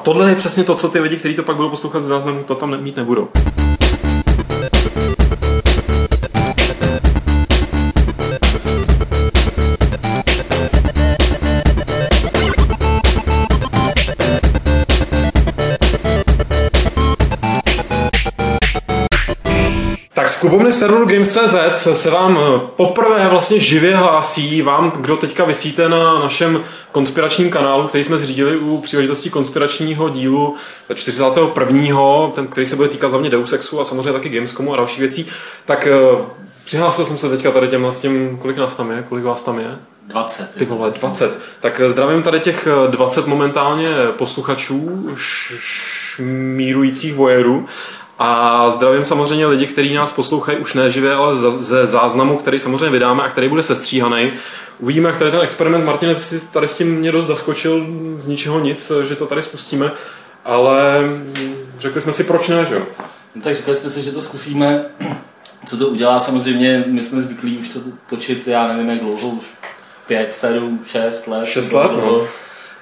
A tohle je přesně to, co ty lidi, kteří to pak budou poslouchat z záznamu, to tam mít nebudou. Klubovny serveru Games.cz se vám eh, poprvé vlastně živě hlásí vám, kdo teďka vysíte na našem konspiračním kanálu, který jsme zřídili u příležitosti konspiračního dílu 41. ten, který se bude týkat hlavně Deus Exu a samozřejmě taky Gamescomu a další věcí, tak eh, přihlásil jsem se teďka tady těm, s tím, kolik nás tam je, kolik vás tam je? 20. Ty vole, 20. Tak eh, zdravím tady těch 20 momentálně posluchačů, šmírujících vojerů a zdravím samozřejmě lidi, kteří nás poslouchají už neživě, ale ze záznamu, který samozřejmě vydáme a který bude sestříhaný. Uvidíme, jak tady ten experiment. Martin, tady s tím mě dost zaskočil z ničeho nic, že to tady spustíme, ale řekli jsme si, proč ne, že jo? No, tak řekli jsme si, že to zkusíme. Co to udělá, samozřejmě, my jsme zvyklí už to točit, já nevím jak dlouho, už 5, 7, 6 let. 6 let, no.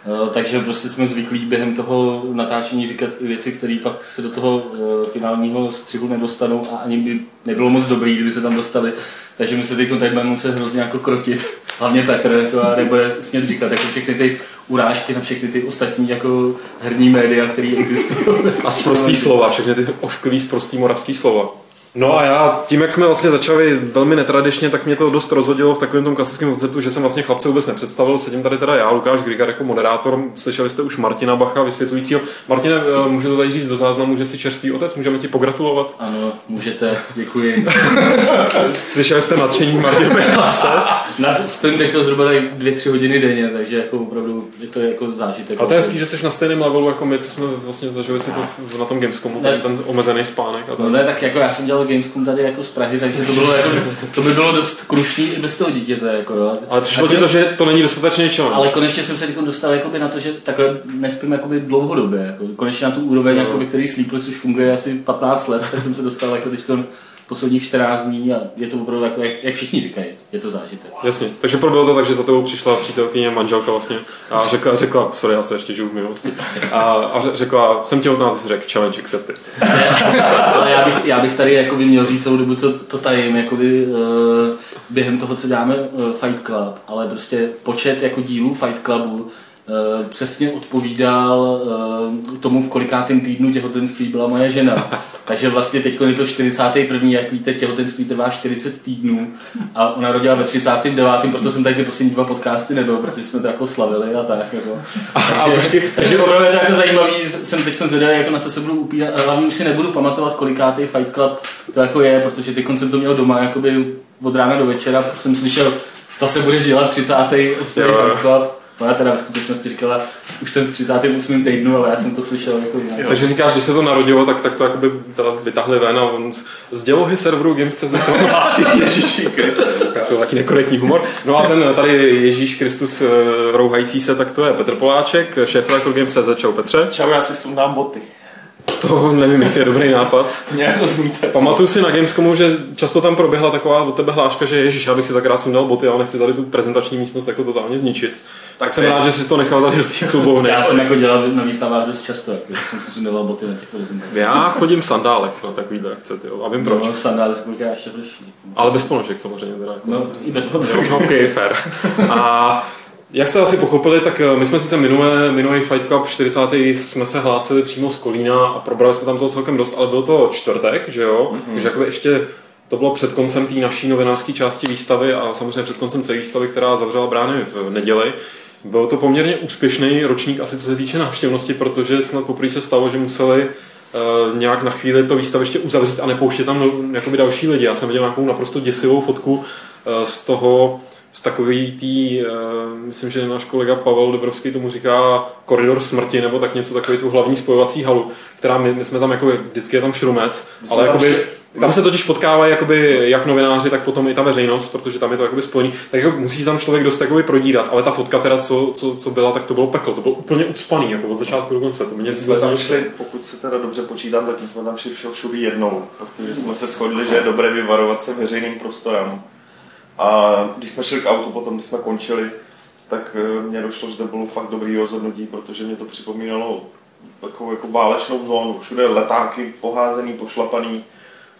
Eh, takže prostě jsme zvyklí během toho natáčení říkat i věci, které pak se do toho eh, finálního střihu nedostanou a ani by nebylo moc dobrý, kdyby se tam dostali. Takže my se teď tady budeme muset hrozně jako krotit. Hlavně Petr jako, a nebude smět říkat jako všechny ty urážky na všechny ty ostatní jako herní média, které existují. A zprostý slova, všechny ty ošklivý zprostý moravský slova. No a já tím, jak jsme vlastně začali velmi netradičně, tak mě to dost rozhodilo v takovém tom klasickém konceptu, že jsem vlastně chlapce vůbec nepředstavil. Sedím tady teda já, Lukáš Grigar jako moderátor. Slyšeli jste už Martina Bacha, vysvětlujícího. Martine, eh, můžu to tady říct do záznamu, že jsi čerstvý otec, můžeme ti pogratulovat? Ano, můžete, děkuji. Slyšeli jste nadšení Martina Bacha? Nás spím teď zhruba tak dvě, tři hodiny denně, takže jako opravdu je to jako zážitek. A to je hezký, že jsi na stejném levelu jako my, co jsme vlastně zažili si to na tom Gamescomu, ten, ten omezený spánek. A no ne, tak jako já jsem dělal Gamescom tady jako z Prahy, takže to bylo jako, to by bylo dost krušný i bez toho dítěte. Jako, jo. Ale přišlo ti to, že to není dostatečně challenge. Ale konečně jsem se teď dostal jakoby na to, že takhle nespím jakoby dlouhodobě. Jako, konečně na tu úroveň, no. jakoby, který Sleepless už funguje asi 15 let, tak jsem se dostal jako teď posledních 14 dní a je to opravdu jako, jak, jak všichni říkají, je to zážitek. Jasně, takže proběhlo to tak, že za tebou přišla přítelkyně, manželka vlastně a řekla, řekla sorry, já se ještě žiju v minulosti, a, a řekla, jsem těhotná, ty jsi řekl, challenge accepted. Ale já bych, já bych tady jakoby měl říct celou dobu, to, to tajím, jakoby, uh, během toho, co dáme uh, Fight Club, ale prostě počet jako dílů Fight Clubu Eh, přesně odpovídal eh, tomu, v kolikátém týdnu těhotenství byla moje žena. Takže vlastně teď je to 41. jak víte, těhotenství trvá 40 týdnů a ona rodila ve 39. proto jsem tady ty poslední dva podcasty nebyl, protože jsme to jako slavili a tak. Jako. Takže, takže opravdu je to jako zajímavý, jsem teď zvědavý, jako na co se budu upírat. Hlavně už si nebudu pamatovat, kolikátý Fight Club to jako je, protože teď jsem to měl doma jakoby od rána do večera, jsem slyšel, zase budeš dělat 38. Fight Club Ona teda ve skutečnosti říkala, už jsem v 38. týdnu, ale já jsem to slyšel jako jinak. Takže říkáš, že se to narodilo, tak, tak to jakoby teda vytahli ven a on z, z dělohy serveru Games.cz se hlásí Ježíši Kristus. To je taky nekorektní humor. No a ten tady Ježíš Kristus eh, rouhající se, tak to je Petr Poláček, šéf redaktor Games.cz. Čau Petře. Čau, já si sundám boty. To nevím, jestli je dobrý nápad. Nějak to zníte. Pamatuju si na Gamescomu, že často tam proběhla taková od tebe hláška, že ježiš, já bych si tak rád sundal boty, ale nechci tady tu prezentační místnost jako totálně zničit. Tak jsem rád, že jsi to nechal tady do těch klubů. Já jsem jako dělal na výstavách dost často, jako, jsem si sundoval boty na těch prezentacích. Já chodím v sandálech na takovýhle akce, jo. a vím proč. No, v sandále kolikrát ještě horší. Ale bez ponožek samozřejmě. Teda, jako. No, i bez ponožek. ok, fair. A jak jste asi pochopili, tak eh, my jsme sice minulé, minulý Fight Club 40. jsme se hlásili přímo z Kolína a probrali jsme tam toho celkem dost, ale byl to čtvrtek, že jo? Mm-hmm. Takže jakoby ještě to bylo před koncem té naší novinářské části výstavy a samozřejmě před koncem celé výstavy, která zavřela brány v neděli. Byl to poměrně úspěšný ročník, asi co se týče návštěvnosti, protože snad poprvé se stalo, že museli uh, nějak na chvíli to výstaviště uzavřít a nepouštět tam no, jakoby další lidi. Já jsem viděl nějakou naprosto děsivou fotku uh, z toho, z takový tý, uh, myslím, že náš kolega Pavel Dobrovský tomu říká koridor smrti, nebo tak něco, takový tu hlavní spojovací halu, která my, my jsme tam jako, vždycky je tam šrumec, ale jakoby, tam se totiž potkávají jakoby, jak novináři, tak potom i ta veřejnost, protože tam je to jakoby spojený. Tak jako musí tam člověk dost jakoby prodírat, ale ta fotka teda, co, co, co byla, tak to bylo peklo. To bylo úplně ucpaný, jako od začátku do konce. To mě jsme tam šli, pokud se teda dobře počítám, tak my jsme tam šli všude jednou, protože jsme se shodli, že je dobré vyvarovat se veřejným prostorem. A když jsme šli k autu potom, když jsme končili, tak eh, mně došlo, že to bylo fakt dobrý rozhodnutí, protože mě to připomínalo takovou jako válečnou zónu. Všude letáky poházený, pošlapaný,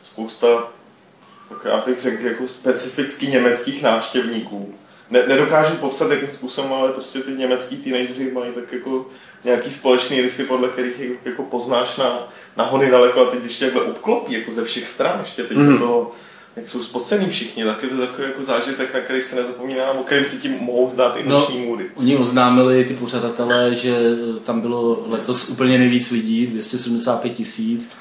spousta tak já bych řekl jako specificky německých návštěvníků. Ne, nedokážu popsat, jakým způsobem, ale prostě ty německý teenageři mají tak jako nějaký společný rysy, podle kterých jako, jako poznáš na, na hony daleko a teď ještě takhle obklopí jako ze všech stran, ještě teď mm. to, jak jsou spocený všichni, tak je to takový jako zážitek, na který se nezapomínám, o kterým si tím mohou zdát i no, noční můry. Oni oznámili ty pořadatelé, že tam bylo letos úplně nejvíc lidí, 275 tisíc,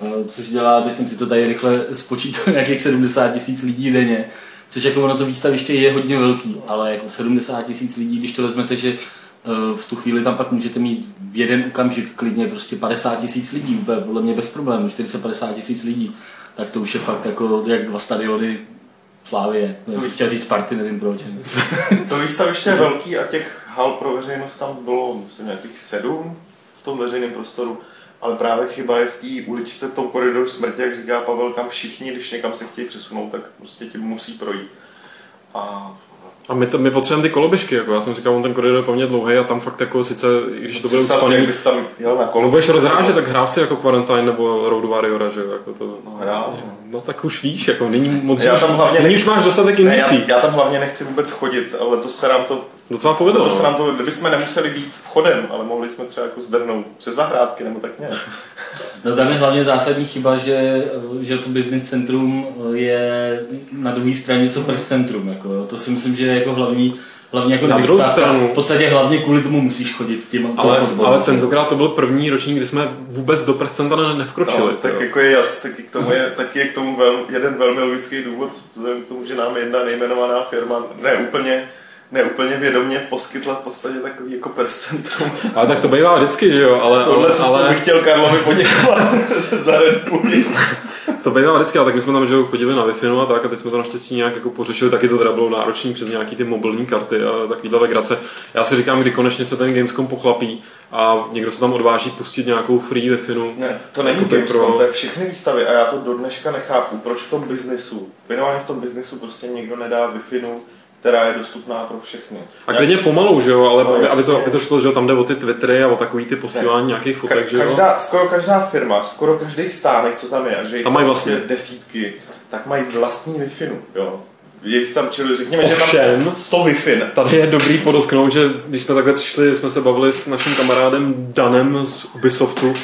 eh, což dělá, teď jsem si to tady rychle spočítal, nějakých 70 tisíc lidí denně, což jako ono to výstaviště je hodně velký, ale jako 70 tisíc lidí, když to vezmete, že Eh, v tu chvíli tam pak můžete mít v jeden okamžik klidně prostě 50 tisíc lidí, úplně podle mě bez problémů, 40-50 tisíc lidí, tak to už je fakt jako jak dva stadiony Slávě. Já si chtěl říct party, nevím proč. to výstaviště je velký a těch hal pro veřejnost tam bylo myslím, nějakých sedm v tom veřejném prostoru. Ale právě chyba je v té uličce, v tom koridoru smrti, jak říká Pavel, kam všichni, když někam se chtějí přesunout, tak prostě tím musí projít. A a my, to, my potřebujeme ty koloběžky, jako já jsem říkal, on ten koridor je poměrně dlouhý a tam fakt jako sice, i když to bude uspaný, jak bys tam jel na kolo. budeš rozrážet, tak hrál si jako Quarantine nebo Road Warriora, že jo, jako to. No, já, no tak už víš, jako nyní moc, já tam hlavně nyní už máš dostatek indicí. Já, já, tam hlavně nechci vůbec chodit, ale to se nám to Docela povedlo. To se nám to, kdyby jsme nemuseli být vchodem, ale mohli jsme třeba jako zdrhnout přes zahrádky nebo tak nějak. No tam je hlavně zásadní chyba, že, že to business centrum je na druhé straně co press centrum. Jako, to si myslím, že je jako hlavní, hlavně jako na druhou stranu. V podstatě hlavně kvůli tomu musíš chodit tím Ale, ale tentokrát to byl první ročník, kdy jsme vůbec do press centra nevkročili. No, tak jo. jako je jas, taky k tomu je, taky je k tomu vel, jeden velmi logický důvod, vzhledem k tomu, že nám jedna nejmenovaná firma, ne úplně neúplně vědomě poskytla v podstatě takový jako press centrum. Ale tak to bývá vždycky, že jo, ale... Tohle, co ale... bych chtěl Karlovi poděkovat za Red Bull. to bývá vždycky, ale tak my jsme tam že chodili na wi a tak a teď jsme to naštěstí nějak jako pořešili, taky to teda bylo náročné přes nějaký ty mobilní karty a takovýhle legrace. Já si říkám, kdy konečně se ten Gamescom pochlapí a někdo se tam odváží pustit nějakou free wi Ne, to není jako Gamescom, pro... to je všechny výstavy a já to do dneška nechápu, proč v tom biznesu, minimálně v tom biznesu prostě někdo nedá wi která je dostupná pro všechny. A klidně pomalu, že jo, ale no, aby, aby, to, aby to šlo, že jo, tam jde o ty Twittery a o takový ty posílání ne. nějakých fotek, Ka- že jo. Každá, skoro každá firma, skoro každý stánek, co tam je, že tam mají vlastně desítky, tak mají vlastní wi jo. Je tam, čili řekněme, Ovšem, že tam 100 wi Tady je dobrý podotknout, že když jsme takhle přišli, jsme se bavili s naším kamarádem Danem z Ubisoftu,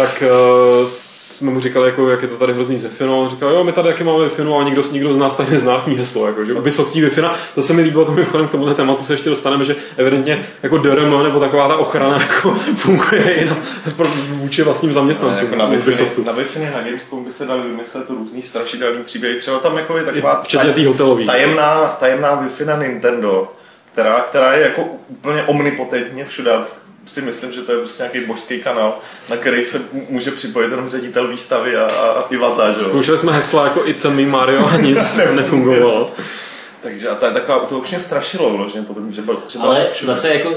tak uh, jsme mu říkali, jako, jak je to tady hrozný z wi a on říkal, jo, my tady taky máme wi a nikdo, nikdo z nás tady nezná heslo, jako, že aby softí wi to se mi líbilo, to mimochodem k tomuhle tématu se ještě dostaneme, že evidentně jako DRM nebo taková ta ochrana jako funguje i na, vůči vlastním zaměstnancům. Jako na wi na wi na Gamescomu by se dali vymyslet různý strašidelný příběhy, třeba tam jako je taková taj, hotelový. tajemná, tajemná wi na Nintendo, která, která je jako úplně omnipotentně všude si myslím, že to je prostě nějaký božský kanál, na který se může připojit jenom ředitel výstavy a, a Ivata. Že? Zkoušeli jsme hesla jako It's a me Mario a nic nefungovalo. Takže a to je taková, to už mě strašilo vložně potom, že byl, že Ale zase jako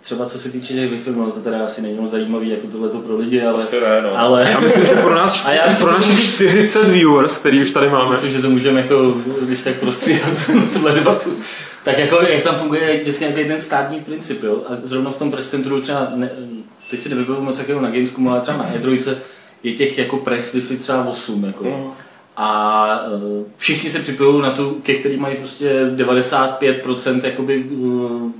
třeba co se týče těch wi no to teda asi není moc zajímavý jako tohle to pro lidi, ale, ne, no. ale... Já myslím, že pro nás, a já pro našich 40 viewers, který už tady máme. Myslím, že to můžeme jako, když tak prostříhat tuhle debatu. Tak jako, jak tam funguje přesně nějaký ten státní princip, jo? A zrovna v tom press centru třeba, ne, teď si nevybavu moc jakého na Gamescomu, ale třeba na E3 je těch jako press Wi-Fi třeba 8, jako. Mm. A uh, všichni se připojují na tu, ke který mají prostě 95% jakoby, uh,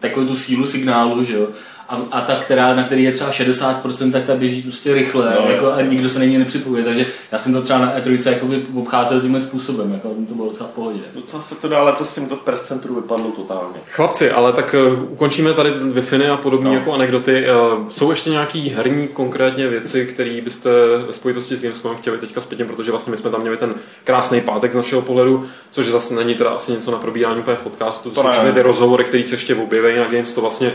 takovou tu sílu signálu, že jo a, a ta, která, na který je třeba 60%, tak ta běží prostě rychle no, jako, a nikdo se na ní nepřipojuje. Takže já jsem to třeba na E3 jakoby obcházel tímhle způsobem, jako, to bylo docela v pohodě. Docela se to dá, letos si to v press centru vypadlo totálně. Chlapci, ale tak uh, ukončíme tady wi a podobné no. jako anekdoty. Uh, jsou ještě nějaké herní konkrétně věci, které byste ve spojitosti s Gamescom chtěli teďka zpětně, protože vlastně my jsme tam měli ten krásný pátek z našeho pohledu, což zase není teda asi něco na probírání úplně v podcastu. To, to jsou ty rozhovory, které se ještě objeví na Games, to vlastně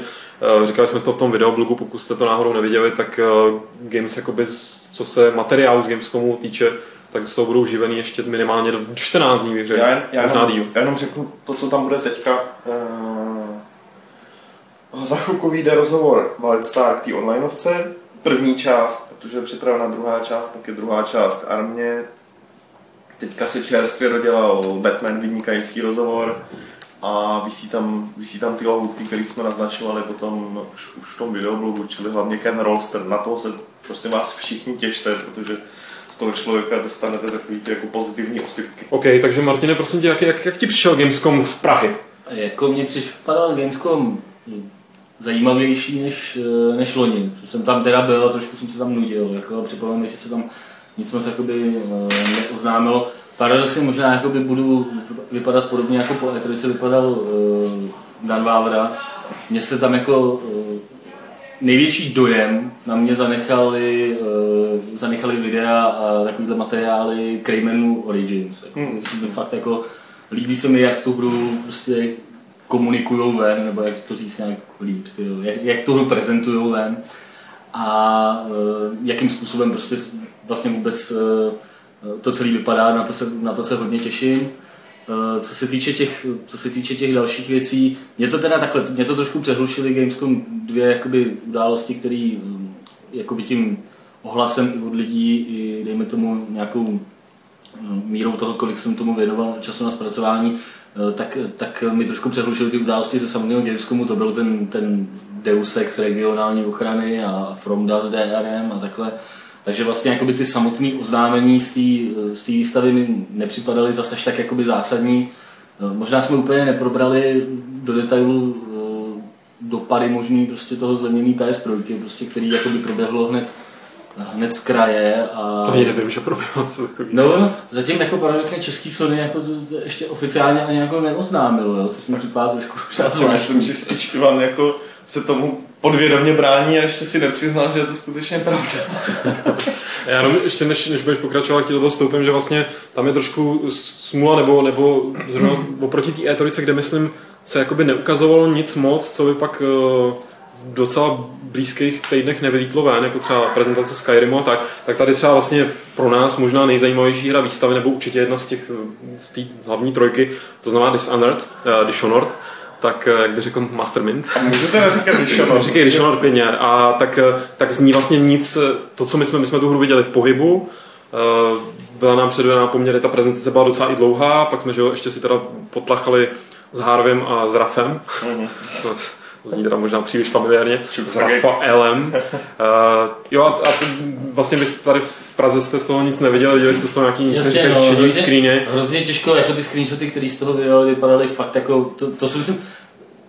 uh, říkali jsme to v tom videoblogu, pokud jste to náhodou neviděli, tak uh, Games, jakoby, co se materiálu z Gamescomu týče, tak z toho budou živený ještě minimálně do 14 dní, že já, já možná jenom, díl. Já jenom řeknu to, co tam bude teďka. Uh, za chvilku vyjde rozhovor Wildstar k té onlineovce. První část, protože je připravena druhá část, tak je druhá část armě. Teďka si čerstvě dodělal Batman vynikající rozhovor a vysí tam, vysí tam ty lahůdky, které jsme naznačovali potom už, už v tom videoblogu, čili hlavně Ken Rolster. Na toho se prosím vás všichni těšte, protože z toho člověka dostanete takový ty jako pozitivní osypky. OK, takže Martine, prosím tě, jak, jak, jak ti přišel Gamescom z Prahy? Jako mě připadal Gamescom zajímavější než, eh, než loni. Jsem tam teda byl a trošku jsem se tam nudil. Jako, Připomínám, že se tam nic moc jakoby, eh, neoznámilo. Paradoxně možná jakoby budu vypadat podobně jako po E3 vypadal uh, Dan Vávra. Mně se tam jako uh, největší dojem na mě zanechali, uh, zanechali videa a takovýhle materiály Kraymanu Origins. Jako, hmm. fakt jako, líbí se mi, jak tu hru prostě komunikují ven, nebo jak to říct nějak líp, tyjo, jak, jak tu hru prezentují ven a uh, jakým způsobem prostě vlastně vůbec uh, to celé vypadá, na to se, na to se hodně těším. Eh, co se, týče těch, co se týče těch dalších věcí, mě to teda takhle, mě to trošku přehlušili Gamescom dvě jakoby události, které mm, jakoby tím ohlasem i od lidí, i dejme tomu nějakou mm, mírou toho, kolik jsem tomu věnoval času na zpracování, eh, tak, tak mi trošku přehlušily ty události ze samotného Gamescomu, to byl ten, ten Deus Ex regionální ochrany a From Dust DRM a takhle. Takže vlastně jakoby ty samotné oznámení z té výstavy mi nepřipadaly zase tak jakoby zásadní. Eh, možná jsme úplně neprobrali do detailu eh, dopady možný prostě toho zlevnění PS3, prostě, který jakoby proběhlo hned hned z kraje. A... To ani nevím, že proběhlo co takový. No, zatím jako paradoxně český Sony jako to ještě oficiálně ani jako neoznámilo, jo, což mi připadá trošku Já si myslím, že spíš Ivan jako se tomu podvědomě brání a ještě si nepřiznal, že je to skutečně pravda. Já jenom ještě než, než budeš pokračovat, ti do toho stoupím, že vlastně tam je trošku smula nebo, nebo zrovna oproti té E3, kde myslím se jakoby neukazovalo nic moc, co by pak uh, docela blízkých týdnech nevylítlo ven, jako třeba prezentace Skyrimu a tak, tak tady třeba vlastně pro nás možná nejzajímavější hra výstavy, nebo určitě jedna z těch z té hlavní trojky, to znamená Dishonored, uh, Dishonored, tak eh, jak by řekl Mastermind. A můžete neříkat Dishonored. Říkej Dishonored klidně. A tak, eh, tak zní vlastně nic, to, co my jsme, my jsme tu hru viděli v pohybu, byla nám předvedená poměrně, ta prezentace byla docela i dlouhá, pak jsme že ještě si teda potlachali s Harvem a s Rafem. Mm-hmm. To zní teda možná příliš familiárně, s Rafaelem. uh, jo a, a vlastně vy tady v Praze jste z toho nic neviděli, viděli jste z toho nějaký nic Jasně, no, hrozně, screeny. Hrozně těžko, jako ty screenshoty, které z toho vypadali, vypadaly fakt jako, to, to si myslím,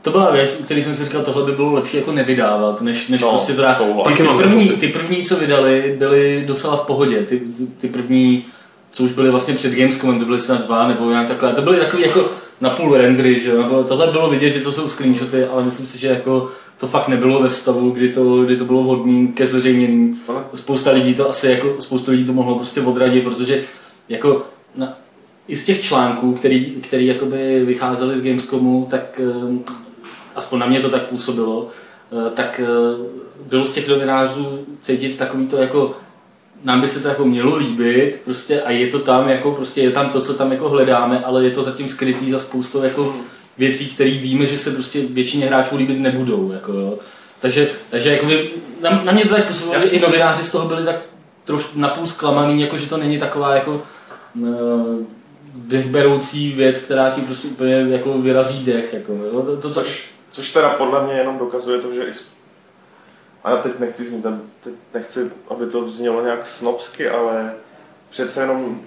to byla věc, u který jsem si říkal, tohle by bylo lepší jako nevydávat, než, než no, prostě teda, ty, ty, první, ty první, co vydali, byly docela v pohodě, ty, ty, ty první, co už byly vlastně před Gamescomem, to byly snad dva nebo nějak takhle, to byly takový jako napůl rendery, že jo, tohle bylo vidět, že to jsou screenshoty, ale myslím si, že jako to fakt nebylo ve stavu, kdy to, kdy to bylo vhodné ke zveřejnění. Spousta lidí to asi jako, spousta lidí to mohlo prostě odradit, protože jako na, i z těch článků, který, který jakoby vycházely z Gamescomu, tak eh, aspoň na mě to tak působilo, eh, tak eh, bylo z těch novinářů cítit takový to jako nám by se to jako mělo líbit prostě a je to tam jako prostě je tam to, co tam jako hledáme, ale je to zatím skrytý za spoustu jako věcí, které víme, že se prostě většině hráčů líbit nebudou. Jako, jo. Takže, takže jako by, na, na, mě to tak působilo, i novináři z toho byli tak trošku napůl zklamaný, jako že to není taková jako uh, dechberoucí věc, která ti prostě úplně jako vyrazí dech. Jako, jo. To, to, což, což teda podle mě jenom dokazuje to, že i a já teď nechci, znít, teď nechci, aby to znělo nějak snobsky, ale přece jenom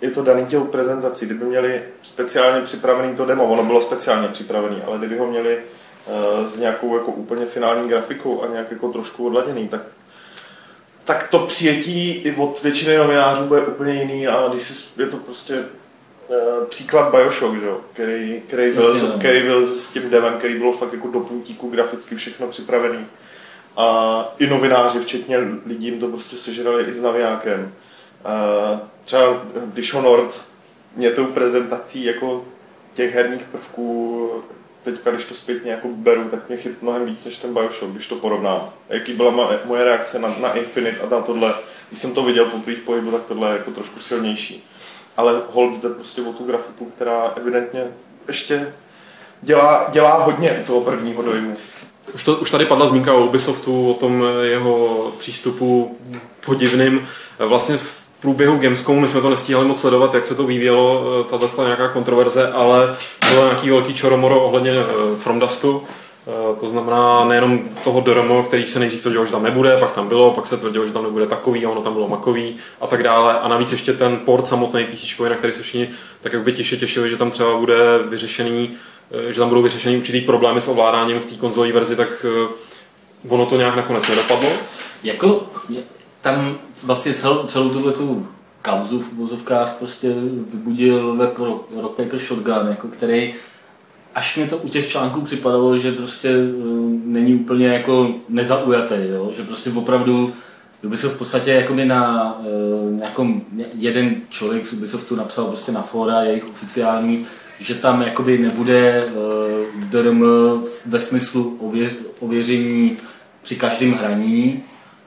je to daný těm prezentací. Kdyby měli speciálně připravený to demo, ono bylo speciálně připravený, ale kdyby ho měli uh, s nějakou jako úplně finální grafikou a nějak jako trošku odladěný, tak tak to přijetí i od většiny novinářů bude úplně jiný a když si, je to prostě uh, příklad Bioshock, že? Který, který, byl, no. který byl s tím devem, který bylo fakt jako do puntíku graficky všechno připravený a i novináři, včetně lidí, to prostě sežrali i s navijákem. Třeba Dishonored mě tou prezentací jako těch herních prvků teďka, když to zpětně jako beru, tak mě chyt mnohem víc než ten Bioshock, když to porovnám. Jaký byla moje reakce na, na Infinite a na tohle, když jsem to viděl po prvních pohybu, tak tohle je jako trošku silnější. Ale hold jde prostě o tu grafiku, která evidentně ještě dělá, dělá hodně toho prvního dojmu. Už, to, už tady padla zmínka o Ubisoftu, o tom jeho přístupu podivným. Vlastně v průběhu Gamescomu, my jsme to nestíhali moc sledovat, jak se to vyvíjelo, eh, tato nějaká kontroverze, ale bylo nějaký velký čoromoro ohledně eh, From Dustu. Eh, to znamená nejenom toho DRM, který se nejdřív tvrdilo, že tam nebude, pak tam bylo, pak se tvrdilo, že tam nebude takový a ono tam bylo makový a tak dále. A navíc ještě ten port samotný PC, na který se všichni tak jak by těšili, že tam třeba bude vyřešený, že tam budou vyřešený určitý problémy s ovládáním v té konzolové verzi, tak ono to nějak nakonec nedopadlo. Jako tam vlastně celou, celou tuhle tu kauzu v vozovkách prostě vybudil web Rock Paper Shotgun, jako který až mě to u těch článků připadalo, že prostě uh, není úplně jako nezaujatý, jo? že prostě opravdu Ubisoft v podstatě jako na uh, nějakom, jeden člověk z Ubisoftu napsal prostě na fora jejich oficiální, že tam jakoby nebude uh, DRM ve smyslu ověř, ověření při každém hraní,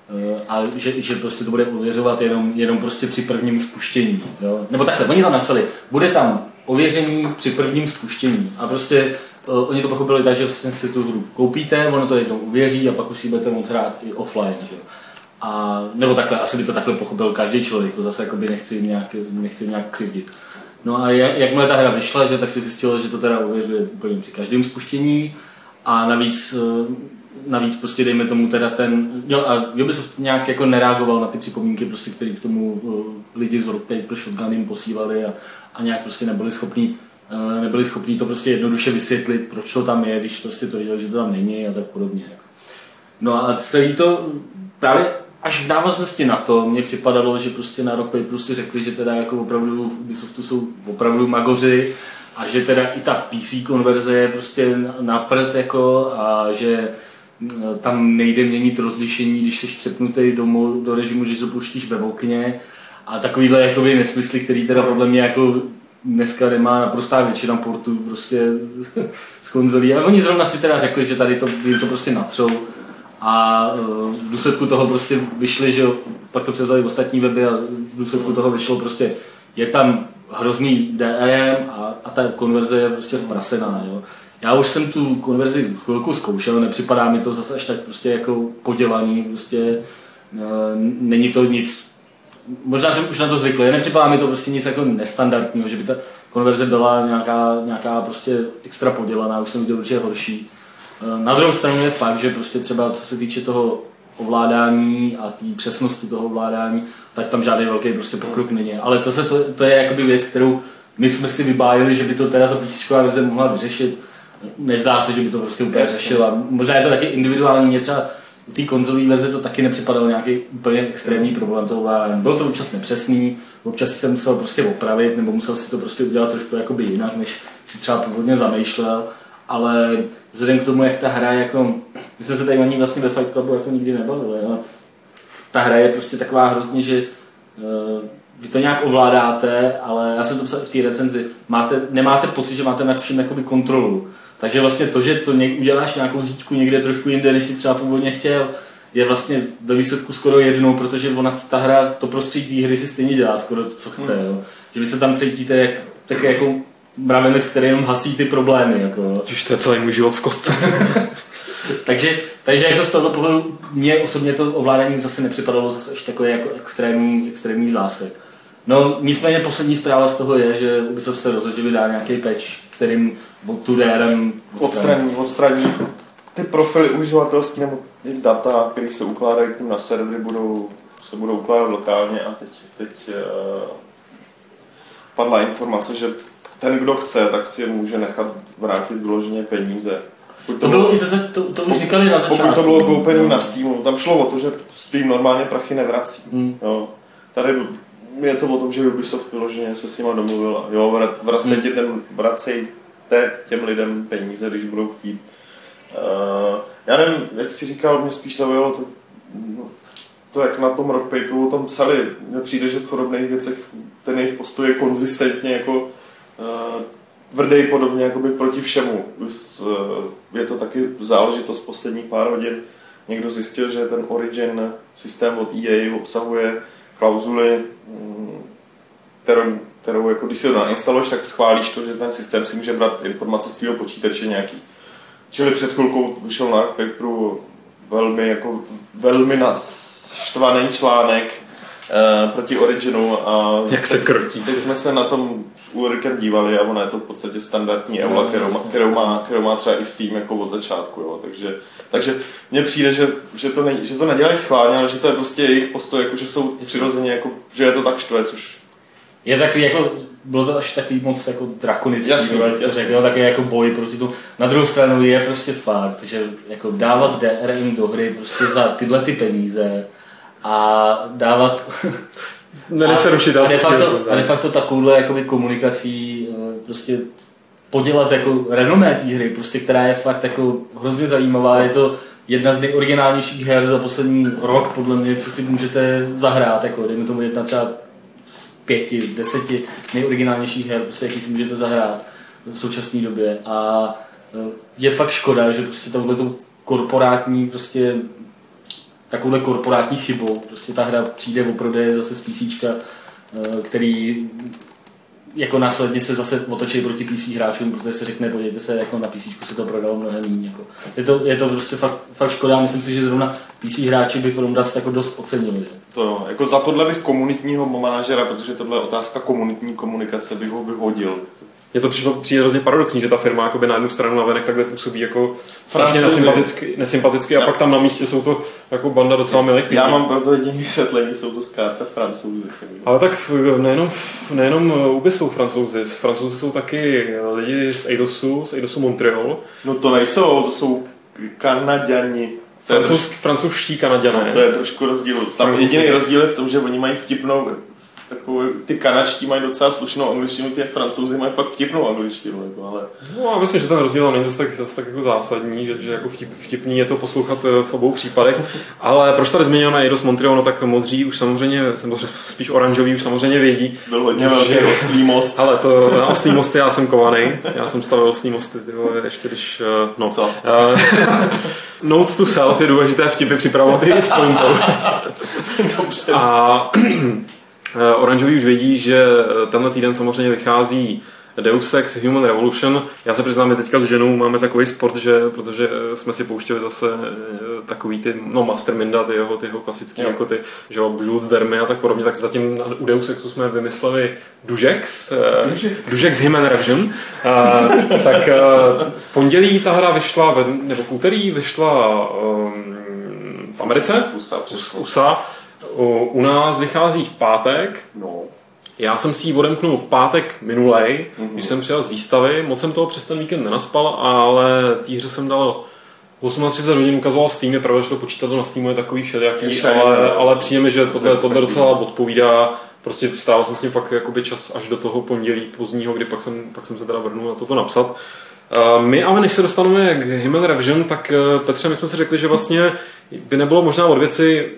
Eh, a že, že prostě to bude ověřovat jenom, jenom prostě při prvním spuštění. Jo? Nebo takhle, oni tam napsali, bude tam ověření při prvním spuštění a prostě uh, oni to pochopili tak, že vlastně si tu hru koupíte, ono to jednou uvěří a pak už si budete moc rád i offline. Že? A, nebo takhle, asi by to takhle pochopil každý člověk, to zase jakoby nechci nějak, nechci nějak křivdit. No a jakmile ta hra vyšla, že, tak si zjistilo, že to teda uvěřuje úplně při každém spuštění a navíc uh, navíc prostě dejme tomu teda ten, jo a Ubisoft nějak jako nereagoval na ty připomínky, prostě, které k tomu uh, lidi z Rock Paper Shotgun jim posílali a, a nějak prostě nebyli schopní uh, nebyli schopní to prostě jednoduše vysvětlit, proč to tam je, když prostě to viděli, že to tam není a tak podobně. Jako. No a celý to právě až v návaznosti na to mně připadalo, že prostě na Rock Paper si řekli, že teda jako opravdu v Ubisoftu jsou opravdu magoři a že teda i ta PC konverze je prostě na prd jako a že tam nejde měnit rozlišení, když jsi přepnutý do, do režimu, že se pouštíš ve okně a takovýhle jakoby nesmysly, který teda podle mě jako dneska nemá naprostá většina portů prostě z konzolí. A oni zrovna si teda řekli, že tady to, jim to prostě natřou a e, v důsledku toho prostě vyšli, že pak to převzali ostatní weby a v důsledku toho vyšlo prostě, je tam hrozný DRM a, a ta konverze je prostě zprasená. Jo. Já už jsem tu konverzi chvilku zkoušel, nepřipadá mi to zase až tak prostě jako podělaný, prostě e, není to nic, možná jsem už na to zvyklý, nepřipadá mi to prostě nic jako nestandardního, že by ta konverze byla nějaká, nějaká prostě extra podělaná, už jsem viděl určitě horší. E, na druhou stranu je fakt, že prostě třeba co se týče toho ovládání a té přesnosti toho ovládání, tak tam žádný velký prostě pokrok není. Ale to, se, to, to je jakoby věc, kterou my jsme si vybájili, že by to teda to PC verze mohla vyřešit nezdá se, že by to prostě úplně řešila. Možná je to taky individuální, mě třeba u té konzolové verze to taky nepřipadalo nějaký úplně extrémní problém toho ovládání. Bylo to občas nepřesný, občas se musel prostě opravit, nebo musel si to prostě udělat trošku jakoby jinak, než si třeba původně zamýšlel, ale vzhledem k tomu, jak ta hra jako, my jsme se tady na ní vlastně ve Fight Clubu jako nikdy nebavili, ale ta hra je prostě taková hrozně, že uh, vy to nějak ovládáte, ale já jsem to psal v té recenzi, máte, nemáte pocit, že máte nad vším jakoby kontrolu. Takže vlastně to, že to uděláš nějakou zítku někde trošku jinde, než si třeba původně chtěl, je vlastně ve výsledku skoro jednou, protože ona, ta hra, to prostředí té hry si stejně dělá skoro to, co chce. Jo. Že vy se tam cítíte jak, tak jako mravenec, který jenom hasí ty problémy. Jako. Ježiš, to je celý můj život v kostce. takže, takže jako z toho pohledu mě osobně to ovládání zase nepřipadalo zase ještě takový jako extrémní, extrémní zásek. No nicméně poslední zpráva z toho je, že Ubisoft se rozhodl, že vydá nějaký patch, kterým tu DRM odstraní. Odstraní ty profily uživatelské nebo ty data, které se ukládají na servery, budou, se budou ukládat lokálně a teď, teď uh, padla informace, že ten, kdo chce, tak si může nechat vrátit vyloženě peníze. to, to bylo i zase, to, to už říkali na začátku. Pokud to bylo koupené na Steamu, tam šlo o to, že Steam normálně prachy nevrací. Hmm. Jo. Tady je to o tom, že Ubisoft vyloženě se s nima domluvil. Jo, vracej hmm. ten, vracejte těm lidem peníze, když budou chtít. Uh, já nevím, jak jsi říkal, mě spíš zaujalo to, no, to, jak na tom Rock Paperu o tom psali. Mně přijde, že v podobných věcech ten jejich postoj je konzistentně jako tvrdý podobně jakoby proti všemu. Je to taky záležitost posledních pár hodin. Někdo zjistil, že ten Origin systém od EA obsahuje klauzuly, mm, kterou, kterou jako když si to nainstaluješ, tak schválíš to, že ten systém si může brát informace z tvého počítače nějaký. Čili před chvilkou vyšel na Paperu velmi, jako, velmi naštvaný článek, uh, proti Originu a Jak se krotí. teď jsme se na tom s Ulrikem dívali a ona je to v podstatě standardní Eula, No, kterou, má, kterou, má, kterou má třeba i Steam jako od začátku, jo. Takže, takže mně přijde, že, že, to ne, že to nedělají schválně, ale že to je prostě jejich postoj, jako, že jsou přirozeně, jako, že je to tak štve, což Je takový jako, bylo to až takový moc jako drakonický, Jasně, jasný, to řekl, jo, takový jako boj proti tomu. Na druhou stranu je prostě fakt, že jako dávat DRM do hry prostě za tyhle ty peníze a dávat Nedej se rušit. a de facto, a de facto takovouhle jakoby komunikací eh, prostě podělat jako renomé té hry, prostě, která je fakt jako hrozně zajímavá, je to jedna z nejoriginálnějších her za poslední rok, podle mě, co si můžete zahrát, jako dejme tomu jedna třeba z pěti, z deseti nejoriginálnějších her, prostě, jaký si můžete zahrát v současné době a eh, je fakt škoda, že prostě touhletou korporátní prostě takovouhle korporátní chybou. Prostě ta hra přijde o prodeje zase z PC, který jako následně se zase otočí proti PC hráčům, protože se řekne, podívejte se, jako na PC se to prodalo mnohem méně. Jako. Je, to, je to prostě fakt, fakt škoda, myslím si, že zrovna PC hráči by From Dust jako dost ocenili. to jo, jako za tohle bych komunitního manažera, protože tohle je otázka komunitní komunikace, bych ho vyhodil. Mně to přišlo přijde hrozně paradoxní, že ta firma jakoby na jednu stranu navenek takhle působí jako strašně nesympaticky, nesympaticky a Já- pak tam na místě jsou to jako banda docela milých lidí. Já mám pro to jediné vysvětlení, jsou to zkrátka francouzi. Ale tak v- nejenom, nejenom Ubi jsou francouzi, francouzi jsou taky lidi z Eidosu, z Eidosu Montreal, No to nejsou, to jsou Kanaděni. Je, Francouz, francouzští kanaděné. trošku, to je trošku rozdíl. Tam jediný rozdíl je v tom, že oni mají vtipnou, takovou, ty kanačtí mají docela slušnou angličtinu, ty francouzi mají fakt vtipnou angličtinu, jako, ale No a myslím, že ten rozdíl není zase tak, zase tak jako zásadní, že, že jako vtip, vtipný je to poslouchat eh, v obou případech. Ale proč tady zmiňujeme Eidos Montreal, no tak modří už samozřejmě, nebo spíš oranžový už samozřejmě vědí. byl hodně Že- velký oslý most. Ale to, na oslý mosty já jsem kovaný. Já jsem stavil oslý mosty, ty vole, ještě když, eh, no. Co? Eh, Note to self je důležité vtipy připravovat i s pointou. Dobře. A eh, oranžový už vědí, že eh, tenhle týden samozřejmě vychází Deus Ex Human Revolution. Já se přiznám, my teďka s ženou máme takový sport, že, protože eh, jsme si pouštěli zase takový ty, no Masterminda, ty jeho, ty jeho klasický, jako ty, že jo, Jules Dermy a tak podobně, tak zatím u Deus Exu jsme vymysleli Dužex, Dužex. Dužex Human Revolution. A, tak v pondělí ta hra vyšla, nebo v úterý vyšla um, v Americe, z přesně. USA. U, nás vychází v pátek. No. Já jsem si ji odemknul v pátek minulej, Mhm. když jsem přijel z výstavy. Moc jsem toho přes ten víkend nenaspal, ale té hře jsem dal 38 hodin ukazoval Steam, je pravda, že to počítadlo na Steamu je takový všelijaký, Je šajs, ale, ale přijde mi, že tohle, tohle docela odpovídá. Prostě strávil jsem s tím fakt jakoby čas až do toho pondělí pozdního, kdy pak jsem, pak jsem se teda vrhnul na toto napsat. Uh, My ale než se dostaneme k Human Revision, tak uh, Petře, my jsme si řekli, že vlastně by nebylo možná od věci,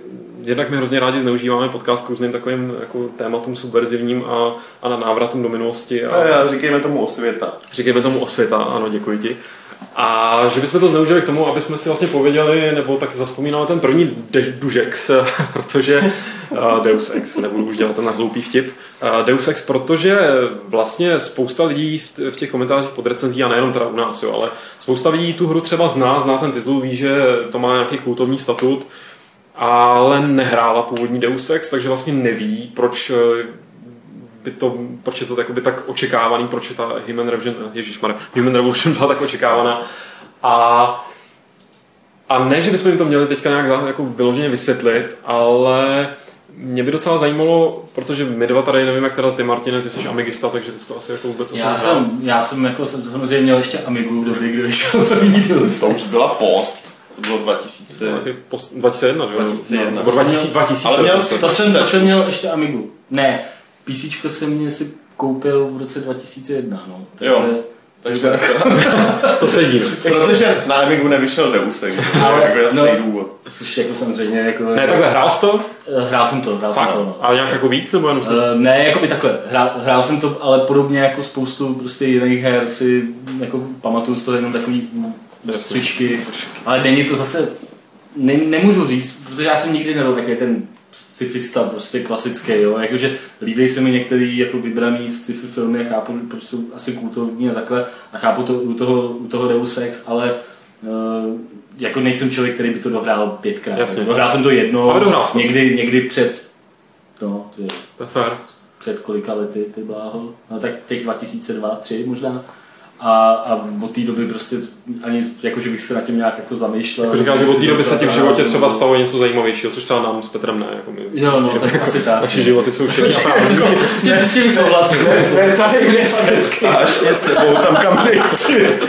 jednak my hrozně rádi zneužíváme podcast k různým takovým jako tématům subverzivním a, a na návratům do minulosti. A, je, říkejme tomu osvěta. Říkejme tomu osvěta, ano, děkuji ti. A že bychom to zneužili k tomu, aby jsme si vlastně pověděli, nebo tak zaspomínali ten první de- Dužex, protože uh, Deus Ex, nebudu už dělat ten hloupý vtip, uh, Deus Ex, protože vlastně spousta lidí v, v těch komentářích pod recenzí, a nejenom teda u nás, jo, ale spousta lidí tu hru třeba zná, zná ten titul, ví, že to má nějaký kultovní statut, ale nehrála původní Deus Ex, takže vlastně neví, proč eh, by to, proč je to tak očekávaný, proč je ta Human Revolution, ježišmarja, Human Revolution byla tak očekávaná. A, a ne, že bychom jim to měli teďka nějak jako vyloženě vysvětlit, ale mě by docela zajímalo, protože my dva tady nevím, jak teda ty, Martine, ty jsi Amigista, takže ty jsi to asi jako vůbec Já jsem, já jsem jako jsem samozřejmě měl ještě Amigu v době, kdy vyšel první Deus. To už byla post. To bylo 2000. Nějaký post- 2001, že jo? 2001. Nebo 2000, 2000. Ale měl jsi- To jsem, to jsem měl ještě Amigu. Ne, PC jsem mě si koupil v roce 2001, no. Takže, Jo. Takže to sedí. No. Protože na Amigu nevyšel Deus Ex, to je Ale- jako jasný no. důvod. což jako samozřejmě jako... Ne, takhle hrál jsi to? Hrál jsem to, hrál Fakt? jsem to, no. Ale nějak jako víc, nebo jenom se... Uh, ne, jako by takhle. Hrál, hrál jsem to, ale podobně jako spoustu prostě jiných her si jako pamatuju z toho jenom takový střičky. Ale není to zase, ne, nemůžu říct, protože já jsem nikdy nebyl takový ten scifista prostě klasický, jo. Jakože líbí se mi některý jako vybraný sci-fi filmy a chápu, proč jsou asi kultovní a takhle a chápu to u toho, u toho Deus Ex, ale uh, jako nejsem člověk, který by to dohrál pětkrát. Jasně. Dohrál jsem to jedno, Ale dohrál někdy, někdy před No, to je To je fair. před kolika lety, ty bláho. No tak teď 2002, 3 možná. A, a od té doby prostě ani, jako že bych se na tím nějak jako zamýšlel. Jako říkáš, že od té doby se ti v životě třeba stalo něco zajímavějšího, což třeba nám s Petrem ne. Jako my, Jo, no, tak asi tak. Naše životy jsou šedé. S tím, s tím bych souhlasil. Až mě sebou tam kam nechci.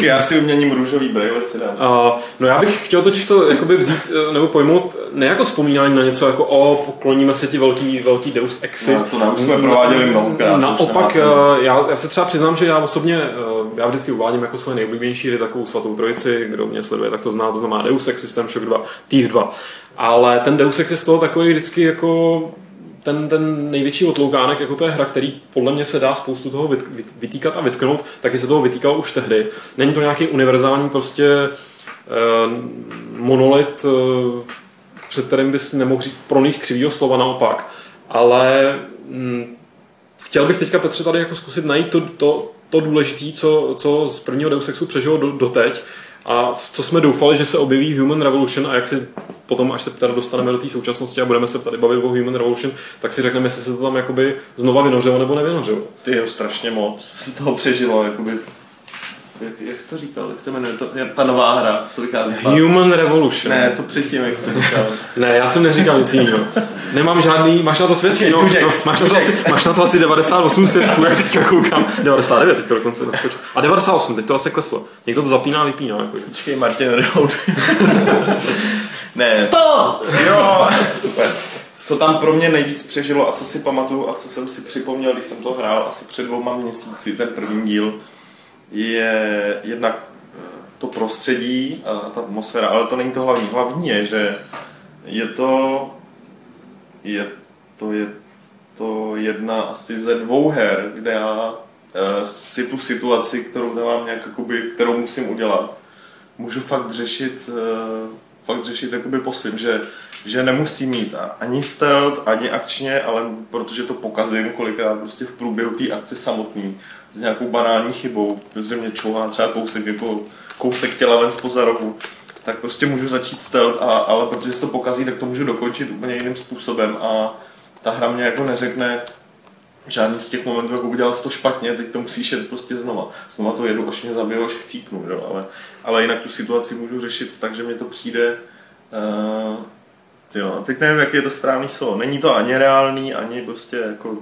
Já si uměním růžový brejle si dám. Uh, no já bych chtěl totiž to jakoby vzít, eh, nebo pojmout ne jako vzpomínání na něco jako o, pokloníme se ti velký, velký Deus Exi. No, to nám už jsme prováděli mnohokrát, Naopak, eh, já, já, se třeba přiznám, že já osobně, eh, já vždycky uvádím jako svoje nejoblíbenější hry takovou svatou trojici, kdo mě sleduje, tak to zná, to znamená Deus Ex System Shock 2, Thief 2. Ale ten Deus Ex je z toho takový vždycky jako ten, ten největší otloukánek, jako to je hra, který podle mě se dá spoustu toho vyt, vyt, vytýkat a vytknout, taky se toho vytýkal už tehdy. Není to nějaký univerzální prostě eh, monolit, eh, před kterým bys nemohl říct pronést křivýho slova naopak. Ale hm, chtěl bych teďka Petře tady jako zkusit najít to, to, to důležité, co, co z prvního Deus Exu přežilo do, doteď a co jsme doufali, že se objeví Human Revolution a jak si potom, až se tady dostaneme do té současnosti a budeme se tady bavit o Human Revolution, tak si řekneme, jestli se to tam jakoby znova vynořilo nebo nevynořilo. Ty jo, strašně moc se toho přežilo, jakoby jak, jak jsi to říkal, jak se jmenuje to, je ta nová hra, co vychází? Human Revolution. Ne, to předtím, jak jsi to říkal. Ne, já jsem neříkal nic jiného. Nemám žádný, máš na to svědky, no, no, máš, na to asi, máš na to asi 98 svědků, jak teďka koukám. 99, teď to dokonce naskočil. A 98, teď to asi kleslo. Někdo to zapíná, vypíná. Jakože. Počkej, Martin Rehoud. ne, To! jo, super. Co tam pro mě nejvíc přežilo a co si pamatuju a co jsem si připomněl, když jsem to hrál asi před dvouma měsíci, ten první díl, je jednak eh, to prostředí a ta atmosféra, ale to není to hlavní. Hlavní je, že je to, je to, je to jedna asi ze dvou her, kde já eh, si tu situaci, kterou nemám nějak, jakoby, kterou musím udělat, můžu fakt řešit, eh, fakt řešit jakoby po svým, že, že nemusím mít ani stealth, ani akčně, ale protože to pokazím kolikrát prostě v průběhu té akce samotný s nějakou banální chybou, protože mě čouhá třeba kousek, jako kousek těla ven spoza rohu, tak prostě můžu začít stealth, a, ale protože se to pokazí, tak to můžu dokončit úplně jiným způsobem a ta hra mě jako neřekne, žádný z těch momentů, jako udělal jsi to špatně, teď to musíš jet prostě znova. Znova to jedu, až mě zabiju, až chcípnu, jo? Ale, ale jinak tu situaci můžu řešit tak, že mě to přijde uh, jo, teď nevím, jaký je to správný slovo. Není to ani reálný, ani prostě jako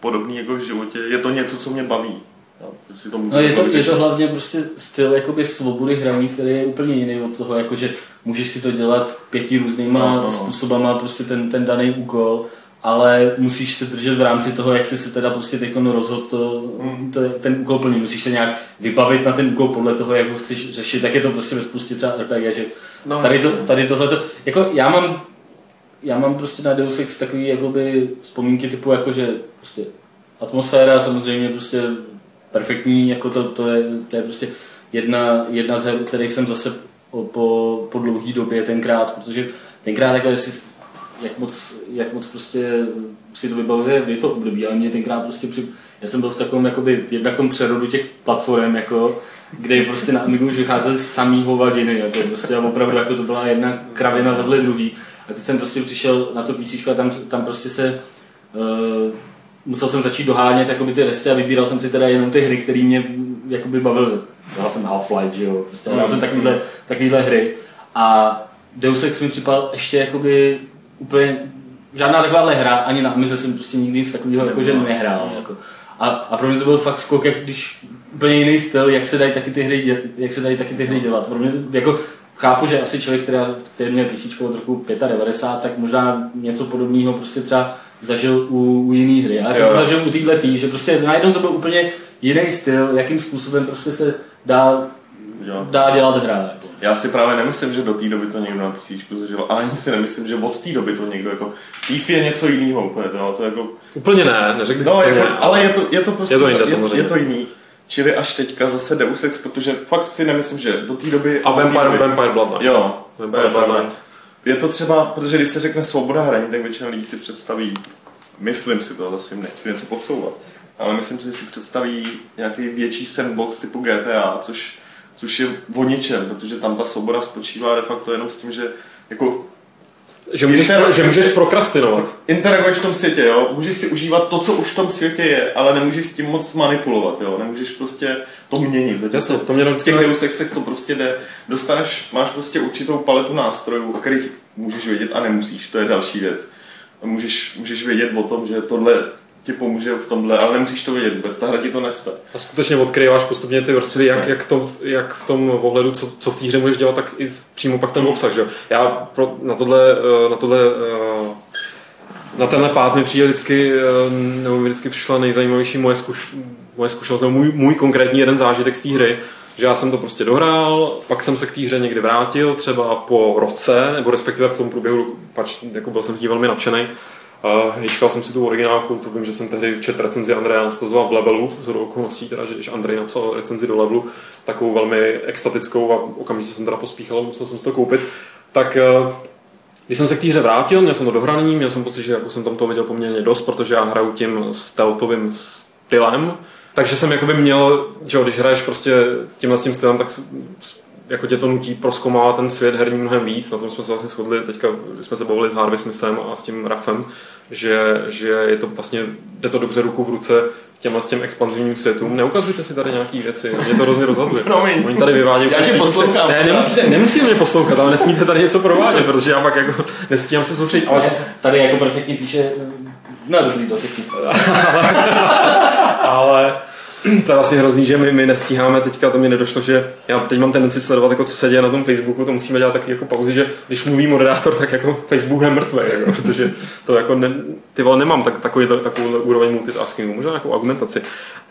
podobný jako v životě. Je to něco, co mě baví. Si to No je to, je to hlavně prostě styl jakoby svobody hraní, který je úplně jiný od toho, jakože můžeš si to dělat pěti různýma No, no, způsobama, prostě ten, ten daný úkol, ale musíš se držet v rámci toho, jak jsi se teda prostě teď rozhodl to, Mm. to, ten úkol plnit. Musíš se nějak vybavit na ten úkol podle toho, jak ho chceš řešit, tak je to prostě ve spoustě třeba RPG, že No, tady, to, tady tohle jako já mám já mám prostě na Deus Ex takový jakoby vzpomínky typu jako, že prostě atmosféra samozřejmě prostě perfektní, jako to, to, je, to je prostě jedna, jedna z her, kterých jsem zase po, po, po dlouhé době tenkrát, protože tenkrát jako si, jak moc, jak moc prostě si to vybavuje, je to období, ale mě tenkrát prostě při, já jsem byl v takovém jakoby, jednak tom přerodu těch platform, jako, kde prostě na Amigu už vycházely samý hovadiny, jako prostě a opravdu jako to byla jedna kravina vedle druhý. A teď jsem prostě přišel na to PC a tam, tam prostě se uh, musel jsem začít dohánět jakoby ty resty a vybíral jsem si teda jenom ty hry, které mě jakoby bavily. Hrál jsem Half-Life, že jo, prostě hrál jsem takovýhle, takovýhle hry. A Deus Ex mi připadal ještě jakoby úplně žádná takováhle hra, ani na Amize jsem prostě nikdy nic takového jakože nehrál. Jako. A, a pro mě to byl fakt skok, jak když úplně jiný styl, jak se dají taky ty hry, děl, jak se dají taky ty hry dělat. Pro mě, jako, chápu, že asi člověk, která, který měl PC od roku 95, tak možná něco podobného prostě třeba zažil u, u jiný hry. A já jsem Jo. to zažil u téhle tý, že prostě najednou to byl úplně jiný styl, jakým způsobem prostě se dá, Jo. dá dělat hra. Jako. Já si právě nemyslím, že do té doby to někdo na PC zažil. A ani si nemyslím, že od té doby to někdo jako... Thief je něco jiného úplně, jo, to jako... Úplně ne, neřekl bych No, úplně, jako, ale je to, je to prostě... Je to jinde, je, samozřejmě. je, to jiný. Čili až teďka zase Deus Ex, protože fakt si nemyslím, že do té doby... A Vampire, doby- Vampire Bloodlines. Jo, Vampire Bloodlines. Je to třeba, protože když se řekne svoboda hraní, tak většina lidí si představí, myslím si to, zase jim nechci něco podsouvat, ale myslím si, že si představí nějaký větší sandbox typu GTA, což, což je o ničem, protože tam ta svoboda spočívá de facto jenom s tím, že jako Že můžeš, Inter- že můžeš prokrastinovat. interaguješ v tom světě, jo, můžeš si užívat to, co už v tom světě je, ale nemůžeš s tím moc manipulovat, jo, nemůžeš prostě to měnit. Zatím Jasně, to mě v vždycky těch Deus Exech to prostě jde. Dostaneš, máš prostě určitou paletu nástrojů, o kterých můžeš vědět a nemusíš, to je další věc. Můžeš, můžeš vědět o tom, že tohle ti pomůže v tomhle, ale nemusíš to vědět vůbec, ta hra ti to necpe. A skutečně odkryváš postupně ty vrstvy, Přesně. jak, jak, to, jak v tom ohledu, co, co v té hře můžeš dělat, tak i přímo pak ten obsah. Že? Já pro, na tohle, eh, na tohle eh, na tenhle pád mi přijde vždycky, eh, nebo mi vždycky přišla nejzajímavější moje, zkuš, moje zkušenost, nebo můj, můj konkrétní jeden zážitek z té hry, že já jsem to prostě dohrál, pak jsem se k té hře někdy vrátil, třeba po roce, nebo respektive v tom průběhu, pač, jako byl jsem z ní velmi nadšený, Uh, jsem si tu originálku, to vím, že jsem tehdy četl recenzi Andreja Nastazoval v Levelu, z okolností, teda, že když Andrej napsal recenzi do Levelu, takovou velmi extatickou a okamžitě jsem teda pospíchal, musel jsem si to koupit, tak uh, když jsem se k té hře vrátil, měl jsem to dohraný, měl jsem pocit, že jako jsem tam toho viděl poměrně dost, protože já hraju tím stealthovým stylem, takže jsem jakoby měl, že když hraješ prostě tímhle tím stylem, tak jako tě to nutí proskomávat ten svět herní mnohem víc. Na tom jsme se vlastně shodli teďka, jsme se bavili s Harvey Smithem a s tím Rafem, že, že je to vlastně, jde to dobře ruku v ruce těmhle s těm expanzivním světům. Neukazujte si tady nějaké věci, mě to hrozně rozhazuje. Promiň. Oni tady vyvádějí. Já tě úplně si- poslouchám. Ne, nemusíte, nemusíte mě poslouchat, ale nesmíte tady něco provádět, protože já pak jako nestíhám se soustředit. Ale co, Tady jako perfektně píše, no dobrý, dořekni se. ale to je vlastně hrozný, že my, my nestíháme teďka, to mi nedošlo, že já teď mám tendenci sledovat, jako co se děje na tom Facebooku, to musíme dělat taky jako pauzy, že když mluví moderátor, tak jako Facebook je mrtvý, jako, protože to jako ne, ty vole, nemám tak, takový, takovou úroveň multitaskingu, možná nějakou argumentaci.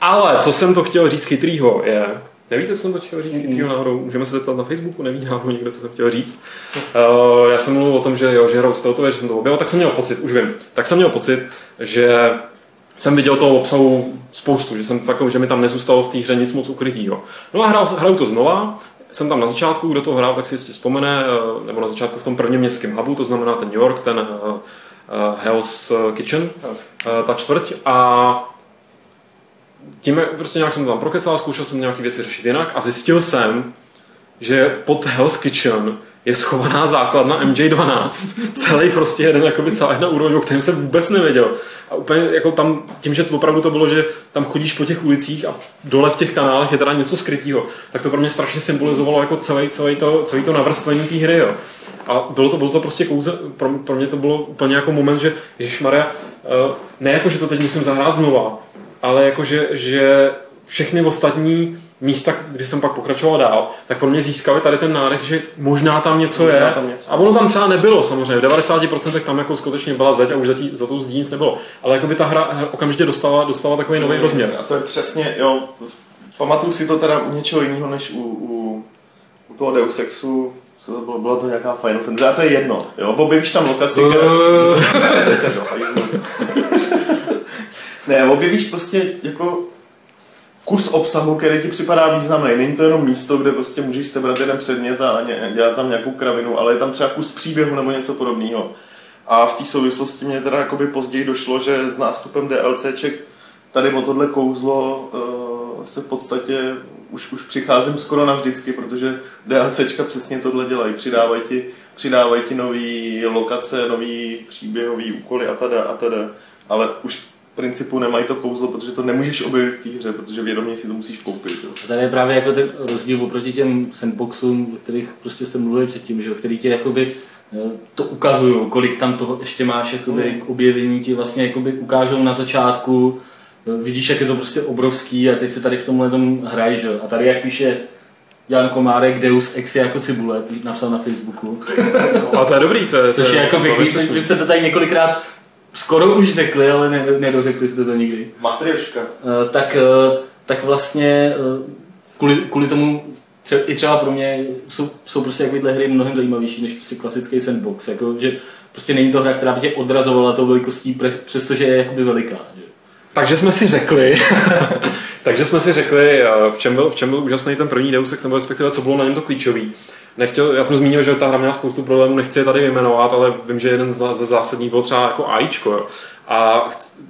Ale co jsem to chtěl říct chytrýho je, Nevíte, co jsem to chtěl říct chytrýho náhodou? Můžeme se zeptat na Facebooku, neví náhodou někdo, co jsem chtěl říct. Uh, já jsem mluvil o tom, že jo, že hraju stealthové, že jsem to objevil, tak jsem měl pocit, už vím, tak jsem měl pocit, že jsem viděl toho obsahu spoustu, že, jsem fakt, že mi tam nezůstalo v té hře nic moc ukrytého. No a hrál, hraju to znova, jsem tam na začátku, kdo to hrál, tak si jistě vzpomene, eh, nebo na začátku v tom prvním městském hubu, to znamená ten New York, ten uh, Hell's Kitchen, uh, ta čtvrť. A tím prostě nějak jsem to tam prokecal, zkoušel jsem nějaké věci řešit jinak a zjistil jsem, že pod Hell's Kitchen je schovaná základna MJ12. Celý prostě jeden, jakoby celá jedna úroveň, o kterém jsem vůbec nevěděl. A úplně jako tam, tím, že to opravdu to bylo, že tam chodíš po těch ulicích a dole v těch kanálech je teda něco skrytého, tak to pro mě strašně symbolizovalo jako celý, celý to, celý to navrstvení té hry. Jo. A bylo to, bylo to prostě kouze, pro, pro mě to bylo úplně jako moment, že Maria, ne jako, že to teď musím zahrát znova, ale jako, že, že všechny ostatní místa, kdy jsem pak pokračoval dál, tak pro mě získali tady ten nádech, že možná tam něco Možná je. tam něco. A ono tam třeba nebylo samozřejmě. V 90% tam jako skutečně byla zeď a už za, tí, za tou zdí nic nebylo. Ale jako by ta hra hra okamžitě dostala, dostala takový nový rozměr. A to je přesně, jo, pamatuju si to teda u něčeho jiného než u, u, u toho Deus Exu, co to bylo, byla to nějaká Final Fantasy, a to je jedno, jo, objevíš tam lokaci, kde... Do hajzlu. ne, objevíš prostě jako kus obsahu, který ti připadá významný. Není to jenom místo, kde prostě můžeš sebrat jeden předmět a dělat tam nějakou kravinu, ale je tam třeba kus příběhu nebo něco podobného. A v té souvislosti mě teda jakoby později došlo, že s nástupem DLCček tady o tohle kouzlo uh, se v podstatě už, už přicházím skoro navždycky, protože DLCčka přesně tohle dělají. Přidávají ti, přidávají ti nový lokace, nový příběhový úkoly a tada a tada. Ale už principu nemají to kouzlo, protože to nemůžeš objevit v té hře, protože vědomě si to musíš koupit. Jo. A tady je právě jako ten rozdíl oproti těm sandboxům, o kterých prostě jste mluvili předtím, že jo, který ti jakoby eh, to ukazují, kolik tam toho ještě máš jakoby, k objevení, ti vlastně jakoby ukážou na začátku, eh, vidíš, jak je to prostě obrovský a teď se tady v tomhle tom hrají, že jo. A tady jak píše Jan Komárek, Deus Ex je jako cibule, napsal na Facebooku. A to je dobrý, to je, to Což je jako pěkný, vy jste to tady několikrát skoro už řekli, ale ne, nedořekli jste to nikdy. Matrioška. Eh, tak, eh, tak vlastně eh, kvůli, kvůli tomu tře- i třeba pro mě jsou, jsou prostě takovéhle hry mnohem zajímavější než prostě klasický sandbox. Jako, že prostě není to hra, která by tě odrazovala tou velikostí, pre, přestože je jakoby veliká. Že? Takže jsme si řekli, takže jsme si řekli, v čem byl, v čem byl úžasný ten první Deus Ex, nebo respektive co bylo na něm to klíčový. Nechtěl, já jsem zmínil, že ta hra měla spoustu problémů, nechci je tady vyjmenovat, ale vím, že jeden ze zásadních byl třeba jako AIčko. Jo. A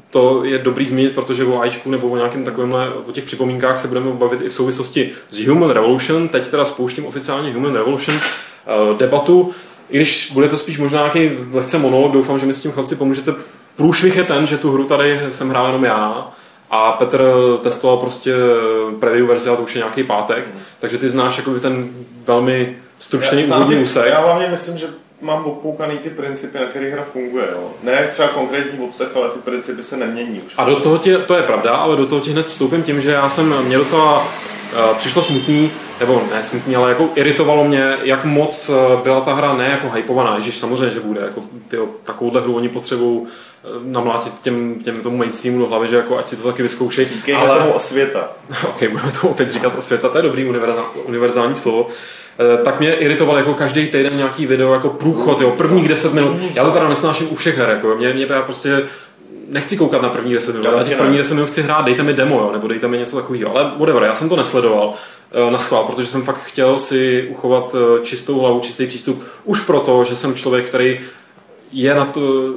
to je dobrý zmínit, protože o AIčku nebo o nějakém takovémhle, o těch připomínkách se budeme bavit i v souvislosti s Human Revolution. Teď teda spouštím oficiálně Human Revolution eh, debatu. i když bude to spíš možná nějaký lehce monolog, doufám, že mi s tím chlapci pomůžete. Průšvih je ten, že tu hru tady jsem hrál jenom já a Petr testoval prostě preview verzi, a to už je nějaký pátek, mm. takže ty znáš jakoby ten velmi stručný úvodní úsek. Já hlavně myslím, že mám opoukaný ty principy, na kterých hra funguje. Jo. Ne třeba konkrétní obsah, ale ty principy se nemění. Už. A do toho tě, to je pravda, ale do toho ti hned vstoupím tím, že já jsem měl docela uh, přišlo smutný, nebo ne smutný, ale jako iritovalo mě, jak moc uh, byla ta hra ne jako hypovaná, Ježíš samozřejmě, že bude, jako tyjo, takovouhle hru oni potřebují uh, namlátit těm, těm tomu mainstreamu do hlavy, že jako ať si to taky vyzkoušej. Říkejme ale... tomu osvěta. ok, budeme tomu opět říkat osvěta, to je dobrý univerzální slovo. Eh, tak mě iritoval jako každý týden nějaký video jako průchod, jo, prvních 10 minut. Já to teda nesnáším u všech her, jako mě, mě já prostě nechci koukat na první 10 minut, ale těch první 10 minut chci hrát, dejte mi demo, jo, nebo dejte mi něco takového. Ale whatever, já jsem to nesledoval eh, na schvál, protože jsem fakt chtěl si uchovat eh, čistou hlavu, čistý přístup, už proto, že jsem člověk, který je na to,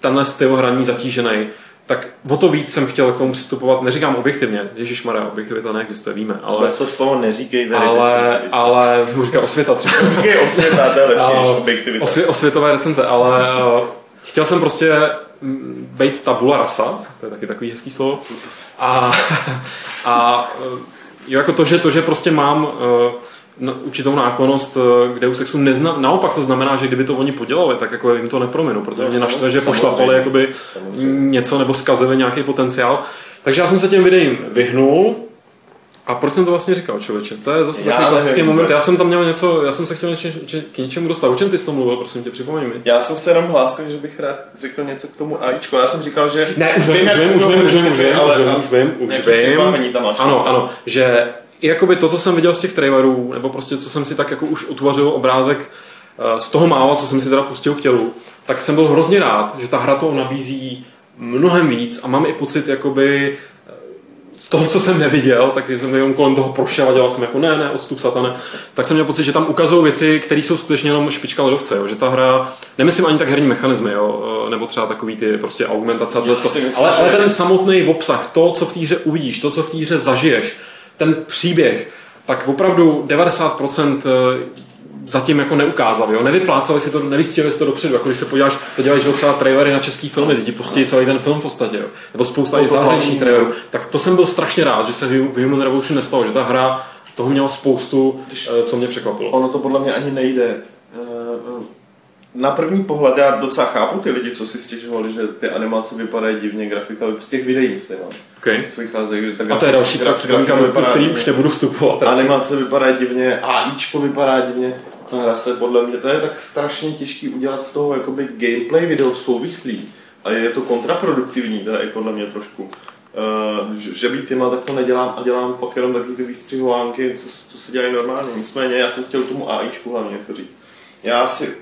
tenhle styl hraní zatížený tak o to víc jsem chtěl k tomu přistupovat, neříkám objektivně, Ježíš Maria, objektivita neexistuje, víme, ale... se slovo neříkej tady. Ale, ale, můžu říkat osvěta třeba. Říkej osvěta, to je lepší než objektivita. Osvě, osvětové recenze, ale uh, chtěl jsem prostě být tabula rasa, to je taky takový hezký slovo. A, a jo, jako to, že, to, že prostě mám uh, určitou náklonost eh, k Deus Exu Nezna, naopak to znamená, že kdyby to oni podělali, tak jako jim to neprominu, protože no, mě naštve, že pošlapali jakoby samozřejmě. něco nebo zkazili nějaký potenciál. Takže já jsem se těm videím vyhnul, a proč jsem to vlastně říkal, člověče? To je zase já takový klasický moment. Já jsem tam měl něco, já jsem se chtěl něče, či, k něčemu dostat. O čem ty jsi to mluvil, prosím tě, připomeň mi. Já jsem se jenom hlásil, že bych rád řekl něco k tomu AIčku. Já jsem říkal, že... Ne, už vím, už vím, už vím, už vím, už vím, už vím, už vím. Ano, ano, že jakoby to, co jsem viděl z těch trailerů, nebo prostě co jsem si tak jako už utvořil obrázek eh, z toho mála, co jsem si teda pustil k tělu, tak jsem byl hrozně rád, že ta hra to nabízí mnohem víc a mám i pocit jakoby eh, z toho, co jsem neviděl, tak jsem jenom kolem toho prošel a dělal jsem jako ne, ne, odstup satane, tak jsem měl pocit, že tam ukazují věci, které jsou skutečně jenom špička ledovce, jo? že ta hra, nemyslím ani tak herní mechanismy, jo? Eh, nebo třeba takový ty prostě augmentace, ale, ale ten samotný obsah, to, co v té hře uvidíš, to, co v té hře zažiješ, ten příběh, tak opravdu 90% eh, zatím jako neukázali, jo? nevyplácali si to, nevystřelili si to dopředu, jako když se podíváš, to dělají že třeba trailery na český filmy, ti pustí celý ten film v podstatě, jo? nebo spousta i zahraničních trailerů, tak to jsem byl strašně rád, že se v Human Revolution nestalo, že ta hra toho měla spoustu, eh, co mě překvapilo. Ono to podle mě ani nejde. Na první pohled já docela chápu ty lidi, co si stěžovali, že ty animace vypadají divně, grafika, z těch videí myslím, Okay. Co vychází, že ta A to je další graf, připomínka, který už nebudu vstupovat. Animace vypadá divně, AIčko vypadá divně. Ta hra se podle mě, to je tak strašně těžký udělat z toho jakoby gameplay video souvislý. A je to kontraproduktivní, teda i podle mě trošku. Uh, že být týma, tak to nedělám a dělám fakt jenom takový ty výstřihovánky, co, co se dělají normálně. Nicméně já jsem chtěl tomu AIčku hlavně něco říct. Já si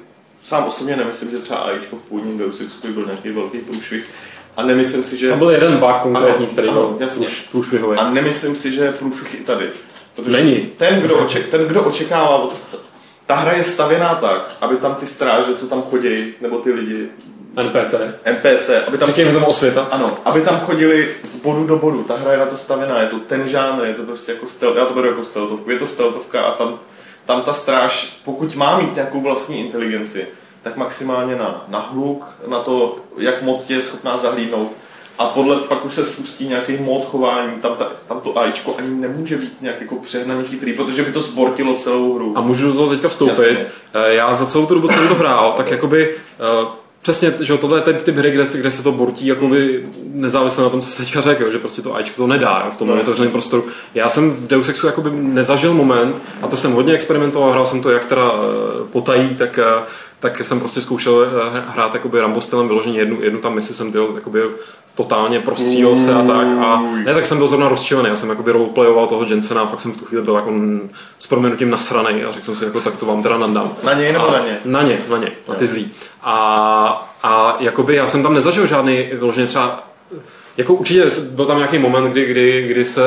sám osobně nemyslím, že třeba AIčko v původním Deus Exu byl nějaký velký průšvih. A nemyslím si, že... Tam byl jeden bug konkrétní, ano, který ano, byl průš, průšvihový. A nemyslím si, že je průšvih i tady. Protože Není. Ten, kdo, oček, ten, kdo očekává, ta hra je stavěná tak, aby tam ty stráže, co tam chodí, nebo ty lidi, NPC. NPC, aby tam... Říkejme tomu osvěta. Ano, aby tam chodili z bodu do bodu. Ta hra je na to stavěná, je to ten žánr, je to prostě jako stealth, já to beru jako stealthovku, je to stealthovka a tam, tam ta stráž, pokud má mít nějakou vlastní inteligenci, tak maximálně na, na hluk, na to, jak moc je schopná zahlídnout. A podle pak už se spustí nějaký mod chování, tam, ta, tam to AIčko ani nemůže být nějak jako přehnaně chytrý, protože by to zbortilo celou hru. A můžu do toho teďka vstoupit. Jasně. Eh, já za celou tu dobu, co jsem to hrál, tak jakoby uh, Přesně, že tohle je ten typ hry, kde, kde se to bortí jakoby nezávisle na tom, co se teďka řekl, že prostě to AIčko to nedá jo, v tom no, otevřeném prostoru. Já jsem v Deus Exu jakoby nezažil moment, a to jsem hodně experimentoval, hrál jsem to jak teda potají, tak tak jsem prostě zkoušel eh, hrát jakoby Rambo stylem vyloženě jednu, jednu tam misi jsem tyl, jakoby totálně prostřílel se a tak a ne, tak jsem byl zrovna rozčilený, já jsem jakoby roleplayoval toho Jensena a fakt jsem v tu chvíli byl jako s proměnutím nasranej a řekl jsem si, jako tak to vám teda nandám. Na něj nebo na ně? Na ně, na ně, na ty zlý. A, a jakoby já jsem tam nezažil žádný vyloženě třeba jako určitě byl tam nějaký moment, kdy, kdy, kdy se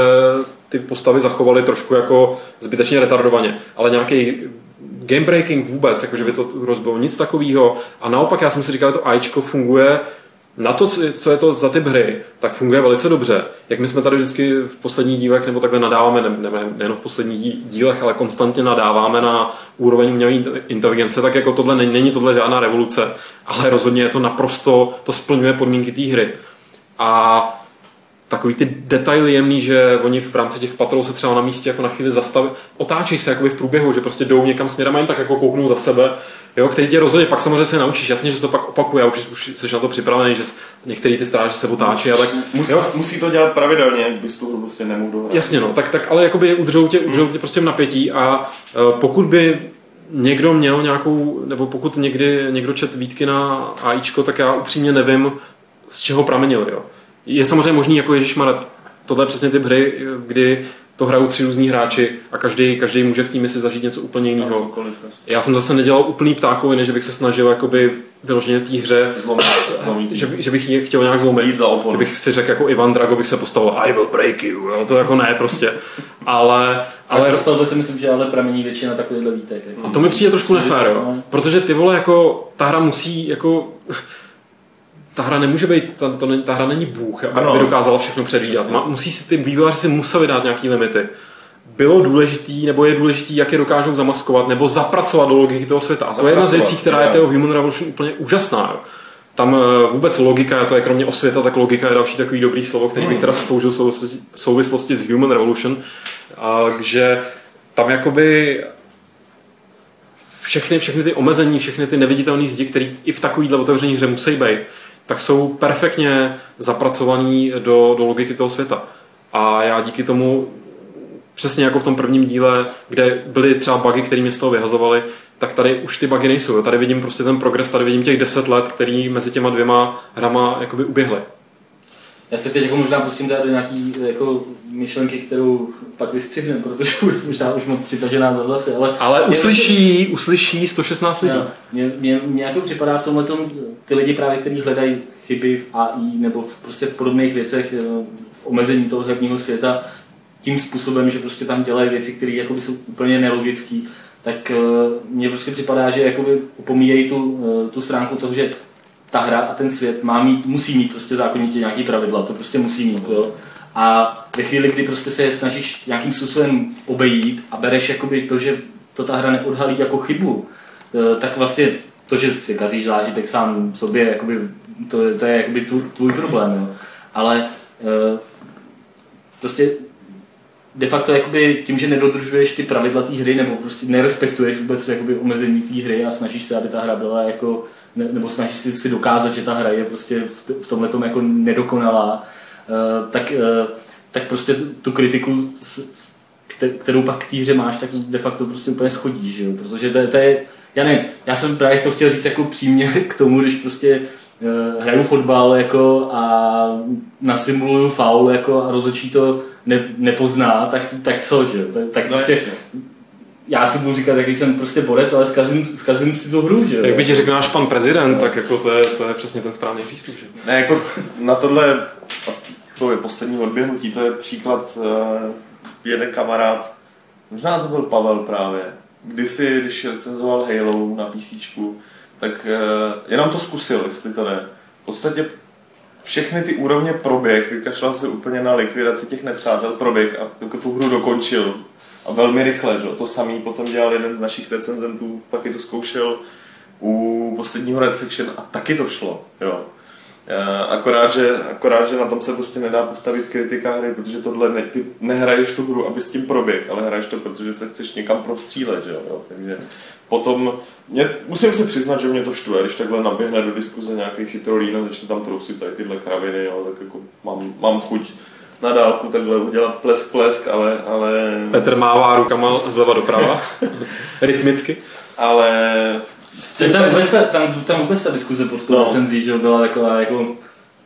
ty postavy zachovaly trošku jako zbytečně retardovaně, ale nějaký game breaking vůbec, jakože by to rozbilo nic takového. A naopak já jsem si říkal, že to AIčko funguje na to, co je to za typ hry, tak funguje velice dobře. Jak my jsme tady vždycky v posledních dílech nebo takhle nadáváme, ne, ne, nejen v posledních dílech, ale konstantně nadáváme na úroveň umělé inteligence, tak jako tohle není, není tohle žádná revoluce, ale rozhodně je to naprosto, to splňuje podmínky té hry. A takový ty detaily jemný, že oni v rámci těch patrol se třeba na místě jako na chvíli zastaví, otáčí se jakoby v průběhu, že prostě jdou někam směrem a jen tak jako kouknou za sebe, jo, který tě rozhodně pak samozřejmě se naučíš, jasně, že se to pak opakuje, a už, už jsi na to připravený, že některý ty stráže se otáčí a tak. Musí, jo? musí to dělat pravidelně, jak bys tu hru prostě nemohl dohrát. Jasně, no, tak, tak ale jakoby udržou tě, udržou tě prostě v napětí a uh, pokud by někdo měl nějakou, nebo pokud někdy někdo čet výtky na AIčko, tak já upřímně nevím, z čeho pramenil, jo je samozřejmě možný, jako Ježíš tohle je přesně typ hry, kdy to hrajou tři různí hráči a každý, každý může v týmě si zažít něco úplně jiného. Já jsem zase nedělal úplný ptákoviny, že bych se snažil jakoby vyloženě té hře, zlomit, zlomit že, že, bych ji chtěl nějak zlomit, za že bych si řekl jako Ivan Drago bych se postavil I will break you, jo? to jako ne prostě. Ale, ale dostal si myslím, že ale pramení většina takovýchhle výtek. Jako. A to mi přijde trošku nefér, jo? protože ty vole jako ta hra musí jako ta hra nemůže být, ta, to, ta hra není Bůh, aby ano. dokázala všechno předvídat. Ma, musí si ty vývojáři si museli dát nějaký limity. Bylo důležitý, nebo je důležitý, jak je dokážou zamaskovat, nebo zapracovat do logiky toho světa. A to je jedna z věcí, která je toho Human Revolution úplně úžasná. Jo. Tam eh, vůbec logika, to je kromě osvěta, tak logika je další takový dobrý slovo, který bych teda použil v souvislosti s Human Revolution, a, že tam jakoby všechny, všechny ty omezení, všechny ty neviditelné zdi, které i v takovýhle otevřené hře musí být, tak jsou perfektně zapracovaný do, do logiky toho světa. A já díky tomu, přesně jako v tom prvním díle, kde byly třeba bugy, které mě z toho vyhazovaly, tak tady už ty bugy nejsou. Tady vidím prostě ten progres, tady vidím těch deset let, který mezi těma dvěma hrama jakoby uběhly. Já se teď jako možná pustím do nějaký jako myšlenky, kterou pak vystřihnem, protože už možná už moc přitažená za vlasy, ale... Ale uslyší, vlastně, uslyší 116 lidí. Mně, mě, mě jako připadá v tomhle ty lidi právě, kteří hledají chyby v AI nebo v, prostě v podobných věcech, eh, v omezení toho herního světa, tím způsobem, že prostě tam dělají věci, které jsou úplně nelogické, tak eh, mně prostě připadá, že jakoby opomíjejí tu, eh, tu stránku toho, že ta hra a ten svět má mít, musí mít prostě zákonitě nějaký pravidla, to prostě musí mít. Jo. A ve chvíli, kdy prostě se je snažíš nějakým způsobem obejít a bereš jakoby to, že to ta hra neodhalí jako chybu, tak vlastně to, že si kazíš zážitek sám sobě, jakoby, to, to je jakoby tvůj, tvůj problém. Jo. Ale e, prostě de facto jakoby tím, že nedodržuješ ty pravidla té hry nebo prostě nerespektuješ vůbec jakoby omezení té hry a snažíš se, aby ta hra byla jako ne, nebo snažíš si, si dokázat, že ta hra je prostě v, v tomhle tom jako nedokonalá, tak, uh, tak prostě tu kritiku, kterou pak k té hře máš, tak de facto prostě úplně schodíš, že jo? protože to, to je, já nevím, já jsem právě to chtěl říct jako přímě k tomu, když prostě uh, hraju fotbal jako a nasimuluju faul jako a rozhodčí to ne, nepozná, tak, tak co, že jo? Tak, tak no prostě já si budu říkat, jaký jsem prostě borec, ale zkazím, zkazím si tu hru, že Jak by ti řekl náš pan prezident, no. tak jako to je, to je přesně ten správný přístup, že? Ne, jako na tohle, to je poslední odběhnutí, to je příklad, uh, jeden kamarád, možná to byl Pavel právě, kdysi, když recenzoval Halo na PC, tak uh, jenom to zkusil, jestli to jde. V podstatě všechny ty úrovně proběh, vykašlal se úplně na likvidaci těch nepřátel, proběh a jako tu hru dokončil a velmi rychle. Že? To samý potom dělal jeden z našich recenzentů, pak je to zkoušel u posledního Red Fiction a taky to šlo. Jo. Akorát že, akorát, že na tom se prostě nedá postavit kritika hry, protože tohle ne, ty nehraješ tu hru, aby s tím proběh, ale hraješ to, protože se chceš někam prostřílet, že jo? Takže potom, mě, musím se přiznat, že mě to štve, když takhle naběhne do diskuze nějaký chytrolín a začne tam trousit tady tyhle kraviny, jo, tak jako mám, mám chuť na dálku takhle udělat plesk, plesk, ale... ale... Petr mává rukama zleva doprava, rytmicky. Ale... Tam, tam, vůbec ta, tam, tam vůbec ta diskuze pod tou no. recenzí, že byla taková jako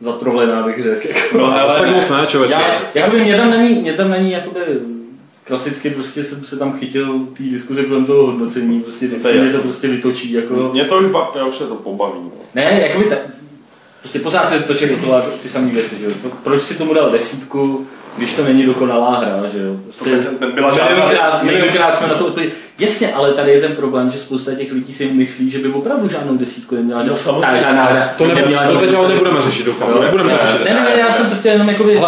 zatrohlená, bych řekl. Jako. No, ale tak moc ne, člověče. Já, jakoby mě tam není, mě tam není jakoby klasicky prostě jsem se tam chytil té diskuze kolem toho hodnocení, prostě vždycky mě to prostě vytočí. Jako... Mě to už, ba, mě už se to pobaví. No. Ne, jakoby ta, Prostě pořád se točí dokola ty samé věci, že jo. Proč si tomu dal desítku, když to není dokonalá hra, že jo. Prostě byla milionkrát, milionkrát jsme na to odpověděli. Jasně, ale tady je ten problém, že spousta těch lidí si myslí, že by opravdu žádnou desítku neměla. No, že samozřejmě. ta žádná hra To, ne, neměla to teď ale nebudeme řešit, doufám. Jo? Nebudeme to řešit. Ne, ne, ne, já jsem to chtěl jenom jakoby,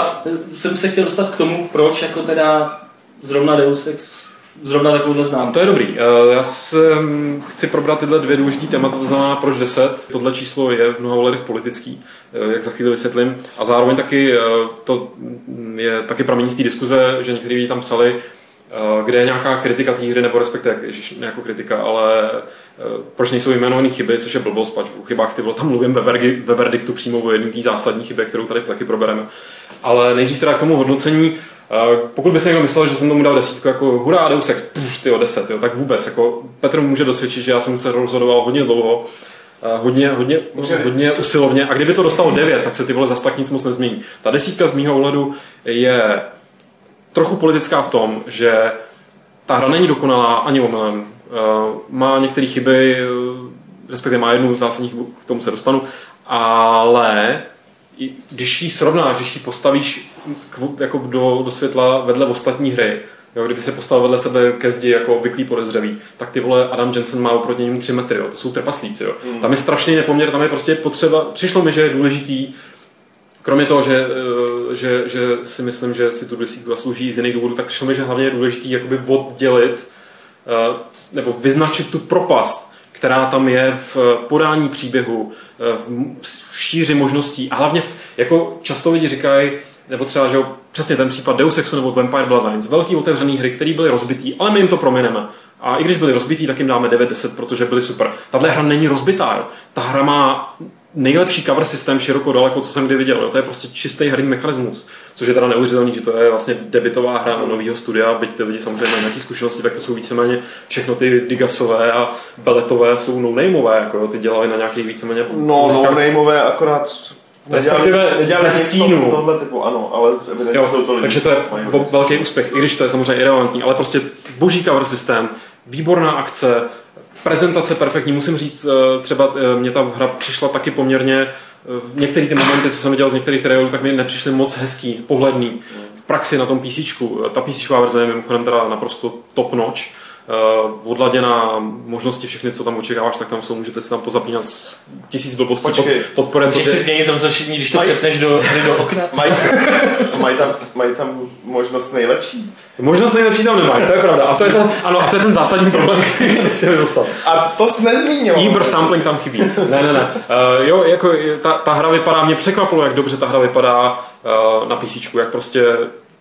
jsem se chtěl dostat k tomu, proč jako teda zrovna Deus Ex, zrovna takovouhle znám. To je dobrý. Eh, Já jsem, chci probrat tyhle dvě důležité témata, to znamená proč 10. Tohle číslo je v mnoha ohledech politický, eh, jak za chvíli vysvětlím. A zároveň taky eh, to je taky pramení z té diskuze, že někteří tam psali, kde je nějaká kritika té hry, nebo respektive jako kritika, ale eh, proč nejsou jmenované chyby, což je blbost, pač o chybách ty vole, tam mluvím ve, vergi, ve verdiktu přímo o jedné té zásadní chybě, kterou tady taky probereme. Ale nejdřív teda k tomu hodnocení, Eh, Pokud by se někdo myslel, že jsem tomu dal desítku jako hurá, Deus Ex, puf, tyjo, deset, jo, tak vůbec, jako Petr může dosvědčit, že já jsem se rozhodoval hodně dlouho, eh, hodně, hodně, Může hodně usilovně a kdyby to dostalo 9, tak se ty vole zas tak nic moc nezmění. Ta desítka z mýho ohledu je trochu politická v tom, že ta hra není dokonalá ani omylem. Eh, Má některé chyby, eh, respektive má jednu zásadní chybu, k tomu se dostanu, ale když ji srovnáš, když ji postavíš k, jako do, do světla vedle ostatní hry, jo, kdyby se postavil vedle sebe ke zdi jako obvyklý podezřelý, tak ty vole Adam Jensen má oproti němu 3 metry, jo, to jsou trpaslíci. Jo. Hmm. Tam je strašný nepoměr, tam je prostě potřeba, přišlo mi, že je důležitý, kromě toho, že, eh, že, že si myslím, že si tu desítku zaslouží z jiných důvodů, tak přišlo mi, že hlavně je důležitý jakoby oddělit eh, nebo vyznačit tu propast, která tam je v podání příběhu, eh, v šíři možností a hlavně jako často lidi říkají, nebo třeba, že přesně ten případ Deus Exu nebo Vampire Bloodlines, velký otevřený hry, které byly rozbitý, ale my jim to promineme. A i když byly rozbitý, tak jim dáme 9-10, protože byly super. Tahle hra není rozbitá, jo. Ta hra má nejlepší cover systém široko daleko, co jsem kdy viděl. Jo. To je prostě čistý herní mechanismus, což je teda neuvěřitelný, že to je vlastně debitová hra nového studia, byť ty lidi samozřejmě mají nějaké zkušenosti, tak to jsou víceméně všechno ty Digasové a Beletové jsou no-nameové, jako jo. ty dělali na nějakých víceméně No, no, nameové akorát Respektive ve stínu. tohle typu, ano, ale Jo, jsou to lidi. takže to je velký úspěch, i když to je samozřejmě irrelevantní, ale prostě boží cover systém, výborná akce, prezentace perfektní, musím říct, eh, třeba eh, mě ta hra přišla taky poměrně, eh, v některé ty momenty, co jsem viděl z některých trailerů, tak mi nepřišly moc hezký, pohledný. V praxi na tom PC, ta PC verze je mimochodem teda naprosto top notch, odladěná možnosti všechny, co tam očekáváš, tak tam jsou, můžete si tam pozapínat tisíc blbostí pod, Počkej. podporem. Můžeš si změnit rozlišení, když to Mají- přepneš do, do okna? Mají, mají, tam, mají tam možnost nejlepší. Možnost nejlepší tam nemají, to je pravda. A to je ten, ano, a to je ten zásadní problém, který se chtěli dostat. A to jsi nezmínil. Ibr sampling tam chybí. Ne, ne, ne. Uh, jo, jako ta, ta hra vypadá, mě překvapilo, jak dobře ta hra vypadá uh, na PC, jak prostě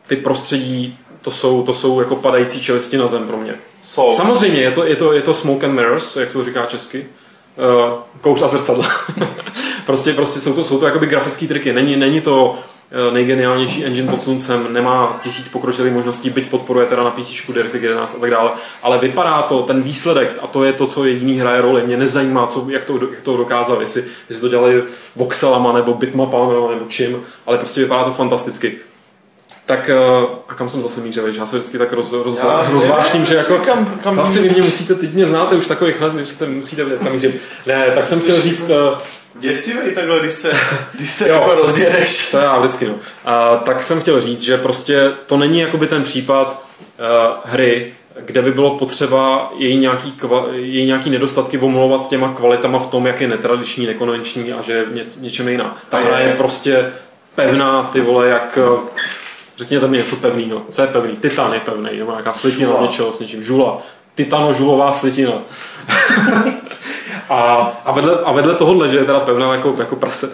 ty prostředí, to jsou, to jsou jako padající čelisti na zem pro mě. Jsou. Samozřejmě, je to, je, to, je to smoke and mirrors, jak se to říká česky. Uh, kouř a zrcadla. prostě, prostě jsou to, jsou to jakoby grafické triky. Není, není to eh, nejgeniálnější engine pod sluncem, nemá tisíc pokročilých možností, byť podporuje teda na PC DirectX 11 a tak dále, ale vypadá to, ten výsledek, a to je to, co jediný hraje roli, mě nezajímá, co, jak, to, jak to dokázal, jestli, jestli to dělali voxelama nebo bitmapama nebo čím, ale prostě vypadá to fantasticky. Tak eh, a kam jsem zase mířil, že já se vždycky tak roz, roz, Já rozvášním, že jako kam- kam chlapci, vy mě musíte, teď mě znáte už takových let, vy přece musíte vědět, kam mířím. Ne, tak jsem chtěl říct, eh, Děsivý takhle, když se, když se Jo. jako rozjedeš. to já vždycky, no. A, tak jsem chtěl říct, že prostě to není jakoby ten případ uh, hry, kde by bylo potřeba její nějaký, kva, její nějaký nedostatky omlouvat těma kvalitama v tom, jak je netradiční, nekonvenční a že je v ně, něčem jiná. Ta hra je prostě pevná, ty vole, jak řekněte mi něco pevného. Co je pevný? Titan je pevný, nebo nějaká slitina Žula. něčeho s něčím. Žula. Titano-žulová slitina. a, a, vedle, a vedle tohohle, že je teda pevná jako, jako prase,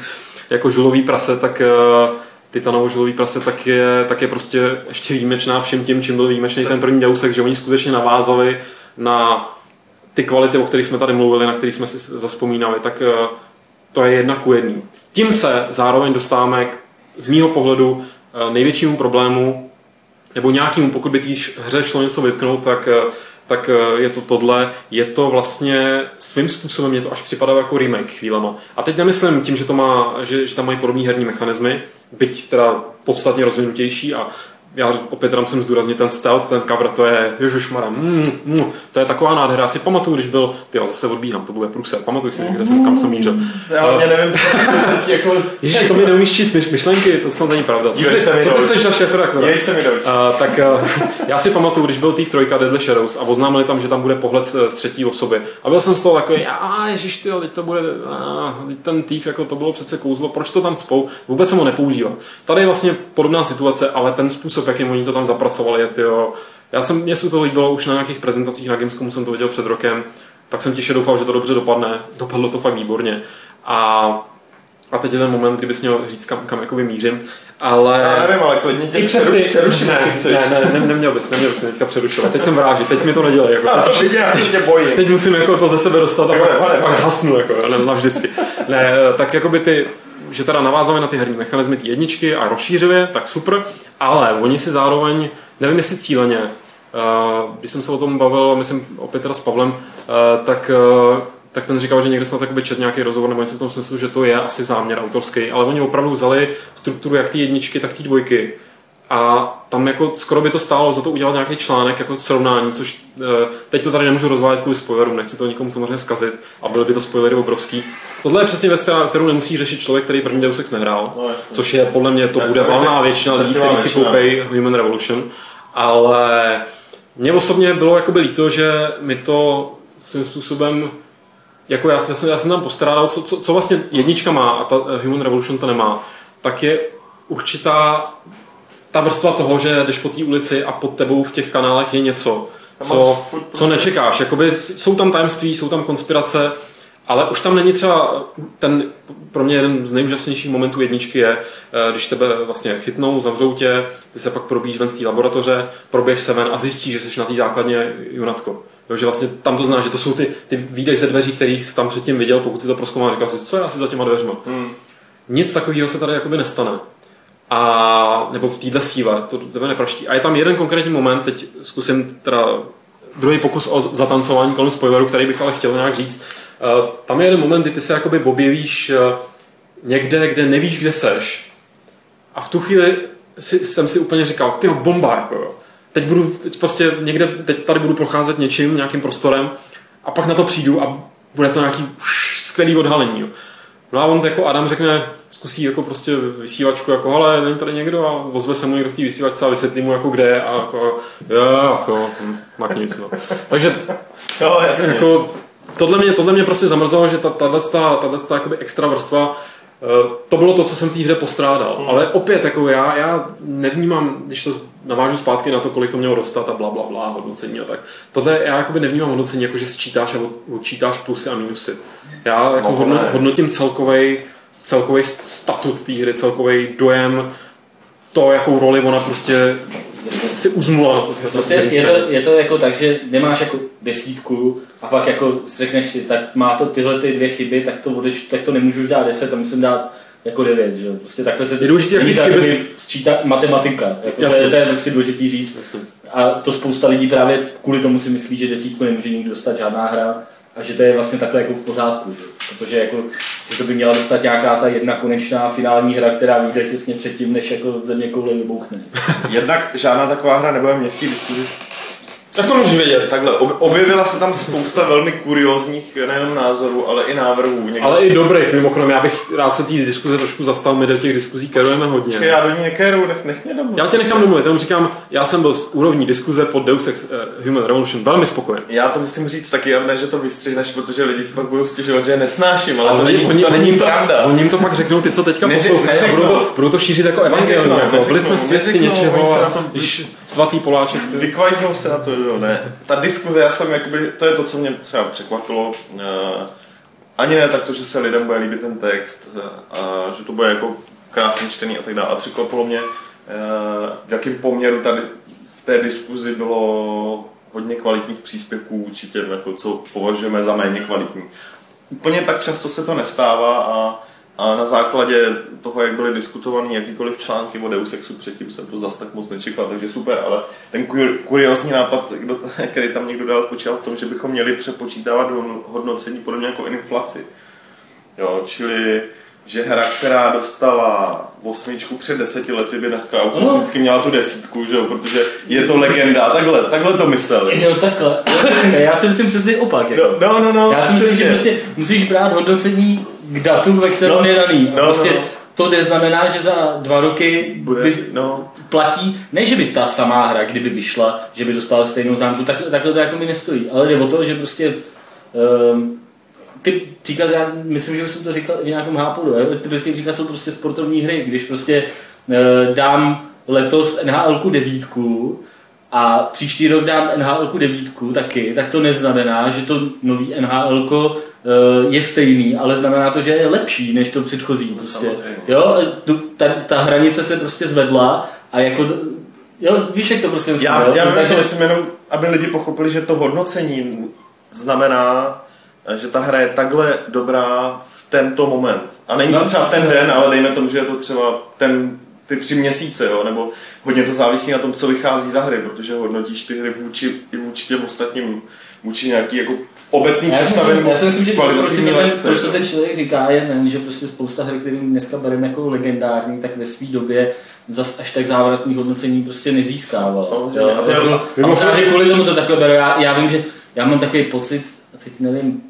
jako žulový prase, tak uh, titanovo žulový prase, tak je, tak je prostě ještě výjimečná všem tím, čím byl výjimečný ten první Deus Ex, že oni skutečně navázali na ty kvality, o kterých jsme tady mluvili, na kterých jsme si zaspomínali, tak uh, to je jedna ku jedný. Tím se zároveň dostáváme k, z mýho pohledu největšímu problému, nebo nějakému, pokud by té hře šlo něco vytknout, tak, eh, tak eh, je to tohle. Je to vlastně svým způsobem, mě to až připadalo jako remake chvílema. A teď nemyslím tím, že, to má, že, že tam mají podobné herní mechanismy, byť teda podstatně rozvinutější a já opět tam jsem zdůraznit ten stealth, ten cover, to je, ježišmara, mm, mm, to je taková nádhera. Já si pamatuju, když byl, ty jo, zase odbíhám, to bude průse, pamatuju si, kde jsem, kam jsem mířil. Já uh, nevím, teď jako... Ježiš, to mi neumíš číst myšlenky, to snad není pravda. Co, se mi co ty šéf Dívej se mi. Uh, tak uh, já si pamatuju, když byl Thief 3 Deadly Shadows a oznámili tam, že tam bude pohled z, třetí osoby. A byl jsem z toho takový, a ježiš, ty, teď to bude, a, teď ten Thief, jako to bylo přece kouzlo, proč to tam cpou? Vůbec jsem ho nepoužíval. Tady je vlastně podobná situace, ale ten způsob, jakým oni to tam zapracovali, je tyjo, já jsem, mě se to líbilo už na nějakých prezentacích na Gamescomu, jsem to viděl před rokem, tak jsem tiše doufal, že to dobře dopadne. Dopadlo to fakt výborně. A, a teď je ten moment, kdybys měl říct, kam, kam jakoby mířím. Ale... Já nevím, ale klidně tě přes ty... přeruším, ne, ne, ne, ne, neměl bys, neměl bys teďka přerušovat. Teď jsem vráží, teď mi to nedělej. Jako. A já se tě bojím. Teď musím jako to ze sebe dostat a pak, pak zhasnu, jako, ne, navždycky. Ne, tak jakoby ty, že teda navázali na ty herní mechanizmy ty jedničky a rozšířili je, tak super, ale oni si zároveň, nevím jestli cíleně, uh, když jsem se o tom bavil, myslím opět teda s Pavlem, uh, tak uh, tak ten říkal, že někde snad jakoby čet nějaký rozhovor nebo něco v tom smyslu, že to je asi záměr autorský, ale oni opravdu vzali strukturu jak ty jedničky, tak ty dvojky a tam jako skoro by to stálo za to udělat nějaký článek jako srovnání, což eh, teď to tady nemůžu rozvádět kvůli spoilerům, nechci to nikomu samozřejmě zkazit a byly by to spoilery obrovský. Tohle je přesně věc, kterou nemusí řešit člověk, který první Deus Ex nehrál, No, což je podle mě to Tak bude valná většina lidí, kteří si koupí Human Revolution, ale mně osobně bylo jakoby líto, že mi to svým způsobem jako já, já, jsem, já jsem tam postrádal, co, co, co vlastně jednička má a ta eh, Human Revolution to nemá, tak je určitá ta vrstva toho, že jdeš po té ulici a pod tebou v těch kanálech je něco, co, co nečekáš. Jakoby jsou tam tajemství, jsou tam konspirace, ale už tam není třeba ten, pro mě jeden z nejúžasnějších momentů jedničky je, eh, když tebe vlastně chytnou, zavřou tě, ty se pak probíš ven z té laboratoře, proběž se ven a zjistíš, že jsi na té základně Junatko. Jo, že vlastně tam to znáš, že to jsou ty, ty výjdeš ze dveří, který jsi tam předtím viděl, pokud si to proskoumal, říkal jsi, co je asi za těma dveřma. Hmm. Nic takového se tady jakoby nestane. A, nebo v téhle síle, to tebe nepraští. A je tam jeden konkrétní moment, teď zkusím teda druhý pokus o zatancování kolem spoileru, který bych ale chtěl nějak říct. Eh, Tam je jeden moment, kdy ty se jakoby objevíš eh, někde, kde nevíš, kde seš. A v tu chvíli si, jsem si úplně říkal, ty bomba, jako jo. Teď budu, teď prostě někde, teď tady budu procházet něčím, nějakým prostorem a pak na to přijdu a bude to nějaký už skvělý odhalení. Jo. No a on jako Adam řekne, zkusí jako prostě vysílačku, jako ale není tady někdo a ozve se mu někdo v té vysílačce a vysvětlí mu jako kde je a jako jo, jo, hm, tak nic. No. Takže Jo, jasně. jako, tohle, mě, tohle mě prostě zamrzelo, že ta, tato, tato, tato jakoby extra vrstva to bylo to, co jsem v té hře postrádal. Hmm. Ale opět, jako já, já nevnímám, když to navážu zpátky na to, kolik to mělo dostat a bla, bla, bla, hodnocení a tak. Tohle já jakoby nevnímám hodnocení, jako že sčítáš a od- odčítáš plusy a minusy. Já jako No, hodno, hodnotím celkový celkový statut té hry, celkový dojem, to, jakou roli ona prostě si uzmula to. Prostě je to, je to jako tak, že nemáš jako desítku a pak jako řekneš si, tak má to tyhle ty dvě chyby, tak to, odeš, tak to nemůžu už dát 10, to musím dát jako 9, že. Prostě takhle se důležitý, jak to chyby- sčítá jasmatika, jako to, Jasně. je, to je prostě důležitý říct. A to spousta lidí právě kvůli tomu si myslí, že desítku nemůže nikdo dostat žádná hra a že to je vlastně takhle jako v pořádku, že? protože jako, že to by měla dostat nějaká ta jedna konečná finální hra, která vyjde těsně předtím, než jako země koule vybouchne. Jednak žádná taková hra nebude mě v té diskuzi Tak to můžeš vědět. Takhle, ob- objevila se tam spousta velmi kuriózních nejenom názorů, ale i návrhů. Někdo... Ale i dobrých, mimochodem, já bych rád se té diskuze trošku zastal, my do těch diskuzí kerujeme hodně. Počkej, já do ní nekéru, nech, nech mě domluvit. Já tě nechám domluvit, jenom říkám, já jsem byl z úrovní diskuze pod Deus Ex uh, Human Revolution velmi spokojen. Já to musím říct taky, a ne, že to vystřihneš, protože lidi si pak budou stěžovat, že je nesnáším, ale, to oni, není, to není pravda. oni jim to pak řeknou, ty co teďka poslouchají a budou to, budou to šířit jako evangelium. Jako, byli jsme svědci něčeho když svatý Poláček. Vykvajznou se na to, jo, ne. Ta diskuze, já jsem jakoby, to je to, co mě třeba překvapilo. Uh, ani ne tak to, že se lidem bude líbit ten text, eh, a že to bude jako krásně čtený a tak dále. A překvapilo mě, uh, v jakém poměru tady v té diskuzi bylo hodně kvalitních příspěvků vůči těm, jako co považujeme za méně kvalitní. Úplně tak často se to nestává a, a na základě toho, jak byly diskutovaný jakýkoliv články o Deus Exu předtím, jsem to zas tak moc nečekal, takže super, ale ten kur- kuriózní nápad, kdo, který tam někdo dal, spočíval v tom, že bychom měli přepočítávat hodno- hodnocení podobně jako inflaci. Jo, čili že hra, která dostala osmičku před deseti lety, by dneska automaticky měla tu desítku, že jo? protože je to legenda. Takhle, takhle to myslel. Jo, takhle. Já si myslím přesně opak. Jako. No, no, no, no, Já si myslím, že prostě musíš brát hodnocení k datu, ve kterém No, je daný. A no, prostě no, no. to neznamená, že za dva roky Bude, bys no, platí, ne, že by ta samá hra, kdyby vyšla, že by dostala stejnou známku, tak, takhle to jako mi nestojí, ale jde o to, že prostě um, ty příklady, já myslím, že jsem to říkal v nějakém hápodu, ty bys příklad jsou prostě sportovní hry, když prostě uh, dám letos NHL devítku a příští rok dám NHL devítku taky, tak to neznamená, že to nový NHL uh, je stejný, ale znamená to, že je lepší než to předchozí. Prostě. Jo, ta, ta hranice se prostě zvedla a jako, to- jo, víš, jak to prostě myslím, Já, jo? já Takže- myslím jenom, aby lidi pochopili, že to hodnocení znamená, že ta hra je takhle dobrá v tento moment. A není to No, třeba ten den, ale dejme tomu, že je to třeba ten, ty tři měsíce, jo? nebo hodně to závisí na tom, co vychází za hry, protože hodnotíš ty hry vůči, i vůči těm ostatním, vůči nějaký jako obecný myslím, já si myslím, že proč, si kvalitativní to ten, lekce, proč to ten člověk říká, je ten, že prostě spousta her, které dneska bereme jako legendární, tak ve své době zas až tak závratný hodnocení prostě nezískával. Samozřejmě. A to je- jako, a možná, že kvůli tomu to takhle beru. Já, já vím, že já mám takový pocit, a teď nevím,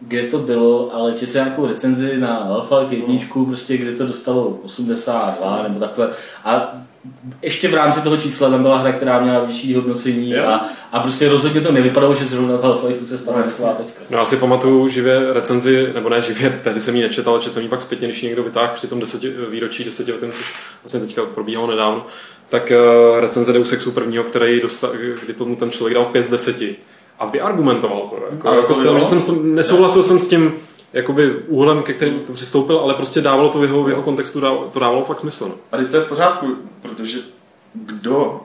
kde to bylo, ale četl jsem nějakou recenzi na Half-Life 1, prostě, kde to dostalo 82 nebo takhle. A ještě v rámci toho čísla tam byla hra, která měla vyšší hodnocení a, a prostě rozhodně to nevypadalo, že zrovna z Half-Life se stane taková pecka. No, já si pamatuju živě recenzi, nebo ne živě, tehdy jsem ji nečetl, ale četl jsem ji pak zpětně, když ji někdo vytáhl při tom deseti, výročí desetiletém, což vlastně teďka probíhalo nedávno, tak uh, recenze Deus Exu prvního, který dostal, kdy tomu ten člověk dal 5 z 10 a vyargumentoval to. Jako, Ale jako to s tím, bylo? že jsem s tom, nesouhlasil jsem s tím jakoby úhlem, ke kterým to přistoupil, ale prostě dávalo to v jeho, v jeho kontextu, to dávalo fakt smysl. No. A teď to je v pořádku, protože kdo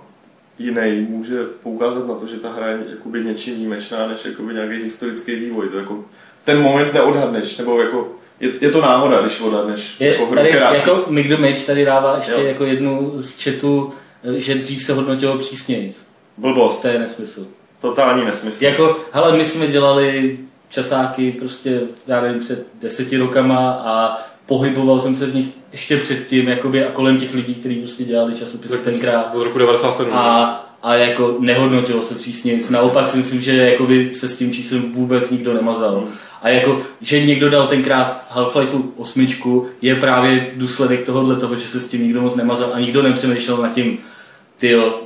jiný může poukázat na to, že ta hra je jakoby něčím výjimečná, než jakoby nějaký historický vývoj. To jako v ten moment neodhadneš, nebo jako je, je to náhoda, když odhadneš Je, jako hru, tady jako Mick the Mage tady dává ještě Jo. jako jednu z chatu, že dřív se hodnotilo přísněji. blbost, To je nesmysl. Totální nesmysl. Jako, hele, my jsme dělali časáky prostě, já nevím, před deseti rokama a pohyboval jsem se v nich ještě předtím, jakoby, a kolem těch lidí, kteří prostě dělali časopisy Tak tenkrát. Od roku 97. A, a jako nehodnotilo se přísně nic. Naopak si myslím, že jakoby se s tím číslem vůbec nikdo nemazal. A jako, že někdo dal tenkrát Half-Life 8 je právě důsledek tohohle toho, že se s tím nikdo moc nemazal a nikdo nepřemýšlel nad tím, tyjo,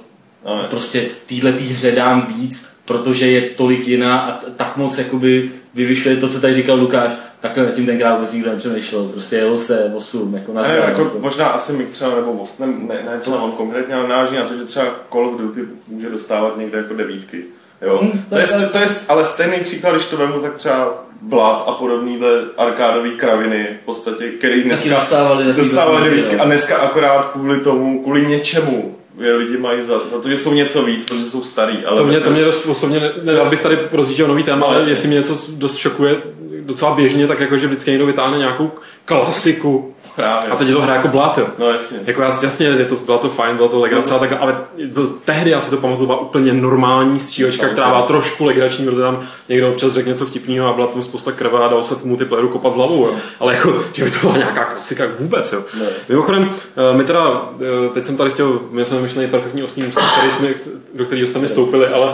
No, ne. prostě týhle tý hře dám víc, protože je tolik jiná a t- tak moc jakoby vyvyšuje to, co tady říkal Lukáš, takhle nad tím tenkrát vůbec nikdo nepřemýšlel, prostě jelo se 8, jako na Ne, jako, jako. možná asi mi třeba, nebo Most, ne, ne, ne on konkrétně, ale náleží na to, že třeba Call of Duty může dostávat někde jako devítky. Jo? Hmm, to, je, to je ale stejný příklad, když to vemu, tak třeba Blood a podobnýhle arkádový kraviny, v podstatě, který dneska dostávali dostávali devítky, devítky no. a dneska akorát kvůli tomu, kvůli něčemu, lidi mají za, za to, že jsou něco víc, protože jsou starý. Ale To mě, to mě dost osobně, ne- nedal bych tady rozjížděl nový téma, No, ale jestli mě něco dost šokuje docela běžně, tak jako, že vždycky někdo vytáhne nějakou klasiku Právě. a teď je to hra jako blát, jo. No jasně. Jako jas- jasně, je to, bylo to fajn, bylo to legrace, No. a tak, ale byl, tehdy já si to pamatuju, byla úplně normální střílečka, která byla trošku legrační, protože tam někdo občas řekl něco vtipného a byla tam spousta krve a dalo se v multiplayeru kopat z hlavou, jo. ale jako, že by to byla nějaká klasika vůbec. Jo. No, jasně. Mimochodem, eh, my teda, eh, teď jsem tady chtěl, měl jsem myšlený perfektní osní můstek, který jsme, do kterého jste mi stoupili, ale,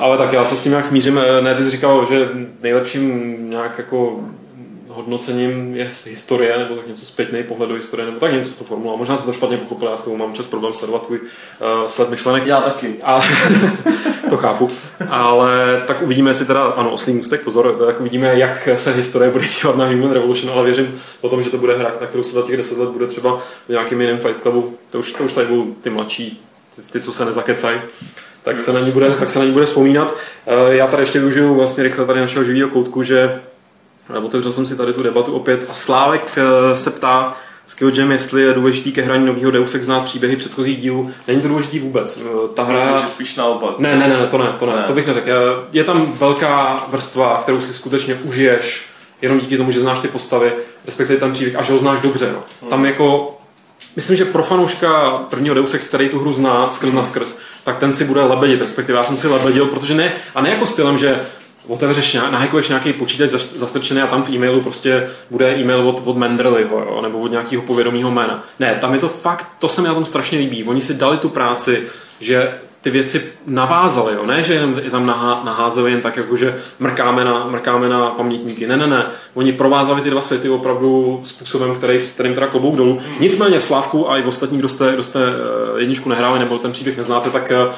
ale tak já se s tím nějak smířím. Ne, ty jsi říkal, že nejlepším nějak jako hodnocením je historie, nebo tak něco zpětný pohled do historie, nebo tak něco z toho formula. Možná jsem to špatně pochopil, já s tou mám čas problém sledovat tvůj uh, sled myšlenek. Já taky. A, to chápu. Ale tak uvidíme, jestli teda, ano, oslý můstek, pozor, tak uvidíme, jak se historie bude dívat na Human Revolution, ale věřím o tom, že to bude hra, na kterou se za těch deset let bude třeba v nějakém jiném Fight Clubu, to už, to už tady budou ty mladší, ty, ty co se nezakecají, tak se na ní bude, tak se na ní bude vzpomínat. Eh, Já tady ještě využiju vlastně rychle tady našeho živého koutku, že otevřel jsem si tady tu debatu opět a Slávek eh, se ptá, Skill Jam, jestli je důležitý ke hraní nového Deus Ex znát příběhy předchozích dílů. Není to důležitý vůbec. Eh, Ta hra... Takže spíš naopak. Ne, ne, ne, to ne, to ne, Ne. to bych neřekl. Je tam velká vrstva, kterou si skutečně užiješ, jenom díky tomu, že znáš ty postavy, respektive ten příběh a že ho znáš dobře. No. Tam jako, myslím, že pro fanouška prvního Deus Ex, který tu hru zná skrz na skrz, tak ten si bude lebedit, respektive já jsem si lebedil, protože ne, a ne jako stylem, že otevřeš, nahekuješ nějaký počítač zastrčený a tam v e-mailu prostě bude e-mail od, od Menderliho, jo, nebo od nějakého povědomého jména. Ne, tam je to fakt, to se mi na tom strašně líbí. Oni si dali tu práci, že ty věci navázali, jo? ne, že je tam nahá, naházeli jen tak, jako že mrkáme na, mrkáme na pamětníky. Ne, ne, ne. Oni provázali ty dva světy opravdu způsobem, který, kterým teda klobouk dolů. Nicméně Slávku a i ostatní, kdo jste, kdo jste eh, jedničku nehráli nebo ten příběh neznáte, tak eh,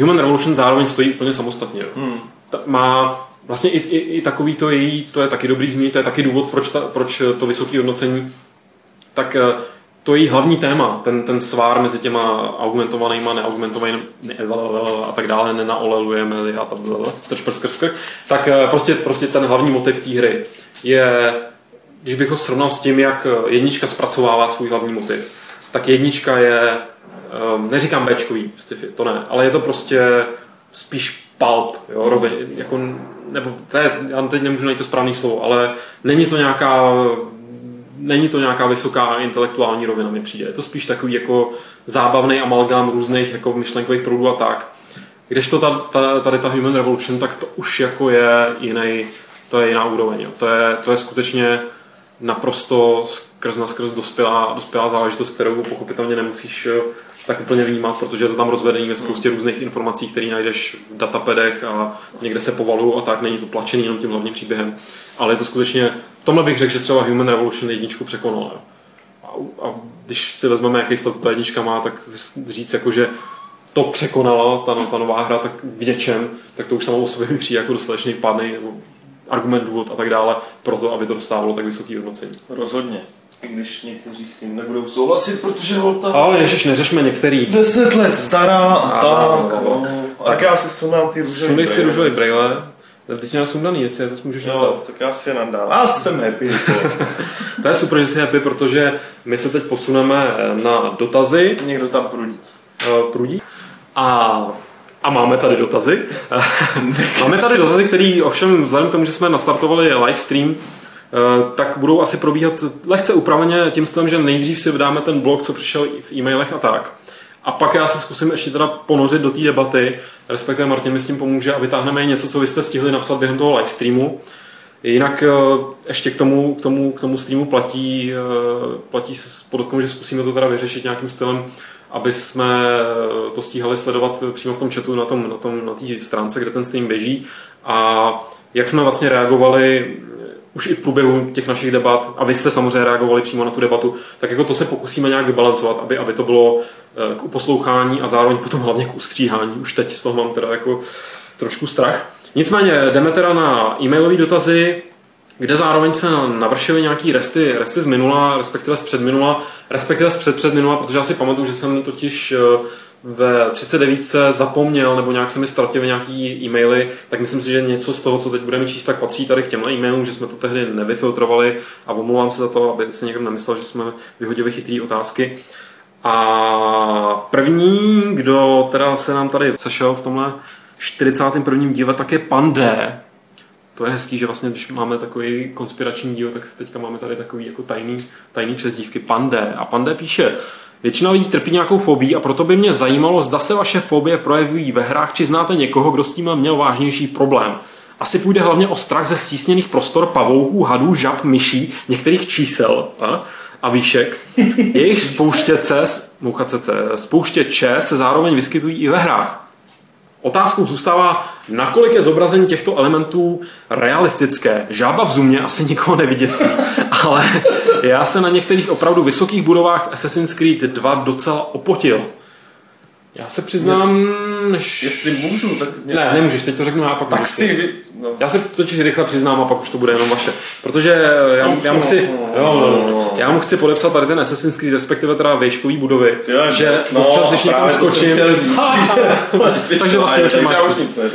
Human Revolution zároveň stojí úplně samostatně. Hmm. Má vlastně i, i, i takový to její, to je taky dobrý zmínit, to je taky důvod, proč, ta, proč to vysoké hodnocení, tak eh, to její hlavní téma, ten, ten svár mezi těma augmentovanýma, neaugmentovanými a tak dále, nenaolelujeme a tak dále, strč prsk, tak eh, prostě, prostě ten hlavní motiv té hry je, když bych ho srovnal s tím, jak jednička zpracovává svůj hlavní motiv, tak jednička je, ehm, neříkám Bčkový to ne, ale je to prostě spíš pulp, jo, rovin, jako, nebo je, já teď nemůžu najít to správné slovo, ale není to nějaká není to nějaká vysoká intelektuální rovina, mi přijde. Je to spíš takový jako zábavný amalgám různých jako myšlenkových proudů a tak. Když to ta, ta, tady ta Human Revolution, tak to už jako je jiný, to je jiná úroveň. Jo. To, je, to je skutečně naprosto skrz na skrz dospělá, dospělá záležitost, kterou pochopitelně nemusíš tak úplně vnímat, protože je to tam rozvedení ve spoustě různých informací, které najdeš v datapedech a někde se povalu a tak, není to tlačený jenom tím hlavním příběhem. Ale je to skutečně, v tomhle bych řekl, že třeba Human Revolution jedničku překonal. A, a když si vezmeme, jaký status ta jednička má, tak říct jako, že to překonala ta, ta nová hra tak v něčem, tak to už samo o sobě mi přijde jako dostatečný pádný argument, důvod a tak dále, pro to, aby to dostávalo tak vysoký hodnocení. Rozhodně. I když někteří s tím nebudou souhlasit, protože holta... Ale ježiš, neřešme některý. Deset let stará a, tak. No. Tak já si sundám ty růžový Sundej si růžový brejle. Ty jsi měl sundaný, jestli zase můžeš no, tak já si je nandám. Já jsem happy. to je super, že jsi happy, protože my se teď posuneme na dotazy. Někdo tam prudí. Uh, prudí. A a máme tady dotazy. máme tady dotazy, které ovšem vzhledem k tomu, že jsme nastartovali live stream, Eh, tak budou asi probíhat lehce upraveně tím stylem, že nejdřív si vydáme ten blog, co přišel v e-mailech a tak. A pak já se zkusím ještě teda ponořit do té debaty, respektive Martin mi s tím pomůže a vytáhneme něco, co vy jste stihli napsat během toho live streamu. Jinak eh, ještě k tomu, k tomu, k tomu streamu platí, eh, platí s podotkом, že zkusíme to teda vyřešit nějakým stylem, aby jsme to stíhali sledovat přímo v tom chatu na tom, na tom na té stránce, kde ten stream běží. A jak jsme vlastně reagovali už i v průběhu těch našich debat, a vy jste samozřejmě reagovali přímo na tu debatu, tak jako to se pokusíme nějak vybalancovat, aby, aby to bylo eh, k uposlouchání a zároveň potom hlavně k ustříhání. Už teď z toho mám teda jako trošku strach. Nicméně jdeme teda na e-mailové dotazy, kde zároveň se navršily nějaký resty, resty z minula, respektive z předminula, respektive z předpředminula, protože já si pamatuju, že jsem totiž eh, ve 39 se zapomněl nebo nějak se mi ztratily nějaký e-maily, tak myslím si, že něco z toho, co teď budeme číst, tak patří tady k těmhle e-mailům, že jsme to tehdy nevyfiltrovali a omlouvám se za to, aby si někdo nemyslel, že jsme vyhodili chytré otázky. A první, kdo teda se nám tady sešel v tomhle 41. díle, tak je Pan D. To je hezký, že vlastně, když máme takový konspirační díl, tak teďka máme tady takový jako tajný, tajný přezdívky. Pan D. A Pan D píše, Většina lidí trpí nějakou fobii a proto by mě zajímalo, zda se vaše fobie projevují ve hrách, či znáte někoho, kdo s tím měl vážnější problém. Asi půjde hlavně o strach ze stísněných prostor pavouků, hadů, žab, myší, některých čísel a, a výšek. Jejich spouštěce, mouchacece, spouštěče se zároveň vyskytují i ve hrách. Otázkou zůstává, nakolik je zobrazení těchto elementů realistické. Žába v zumě asi nikoho nevyděsí, ale já se na některých opravdu vysokých budovách Assassin's Creed 2 docela opotil. Já se přiznám, než... Jestli můžu, tak... Mě... Ne, nemůžeš, teď to řeknu já, pak Tak si vy... no. Já se totiž rychle přiznám a pak už to bude jenom vaše. Protože já, já mu chci, jo, já mu chci podepsat tady ten Assassin's Creed, respektive teda vejškový budovy, jo, že no, občas, když někam skočím, takže vlastně už nemáš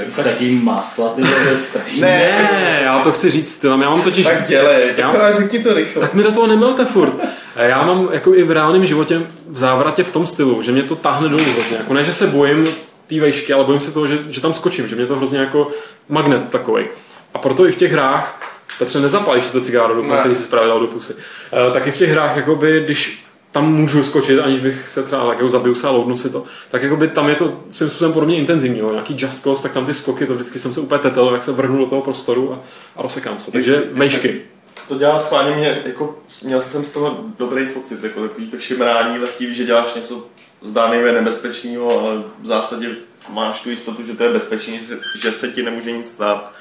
S takým másla, ty to je strašný. Ne, já to chci říct stylem, já mám totiž... Tak dělej, tak řekni to rychle. Tak mi do toho nemilte furt. Já mám jako i v reálném životě v závratě v tom stylu, že mě to táhne dolů vlastně. Jako ne, že se bojím té vejšky, ale bojím se toho, že, že tam skočím, že mě to hrozně jako magnet takový. A proto i v těch hrách, Petře, nezapálíš si to cigáro, doufám, který si právě dal do pusy. Uh, tak i v těch hrách, jakoby, když tam můžu skočit, aniž bych se třeba tak zabil se a loudnu si to, tak jako by tam je to svým způsobem podobně intenzivní. Jo. Nějaký just cause, tak tam ty skoky, to vždycky jsem se úplně tetel, jak se vrhnu do toho prostoru a, a rozsekám se. Takže mejšky. To dělá schválně mě, jako, měl jsem z toho dobrý pocit, jako takový to šimrání lehký, že děláš něco zdánlivě nebezpečného, ale v zásadě máš tu jistotu, že to je bezpečný, že se ti nemůže nic stát.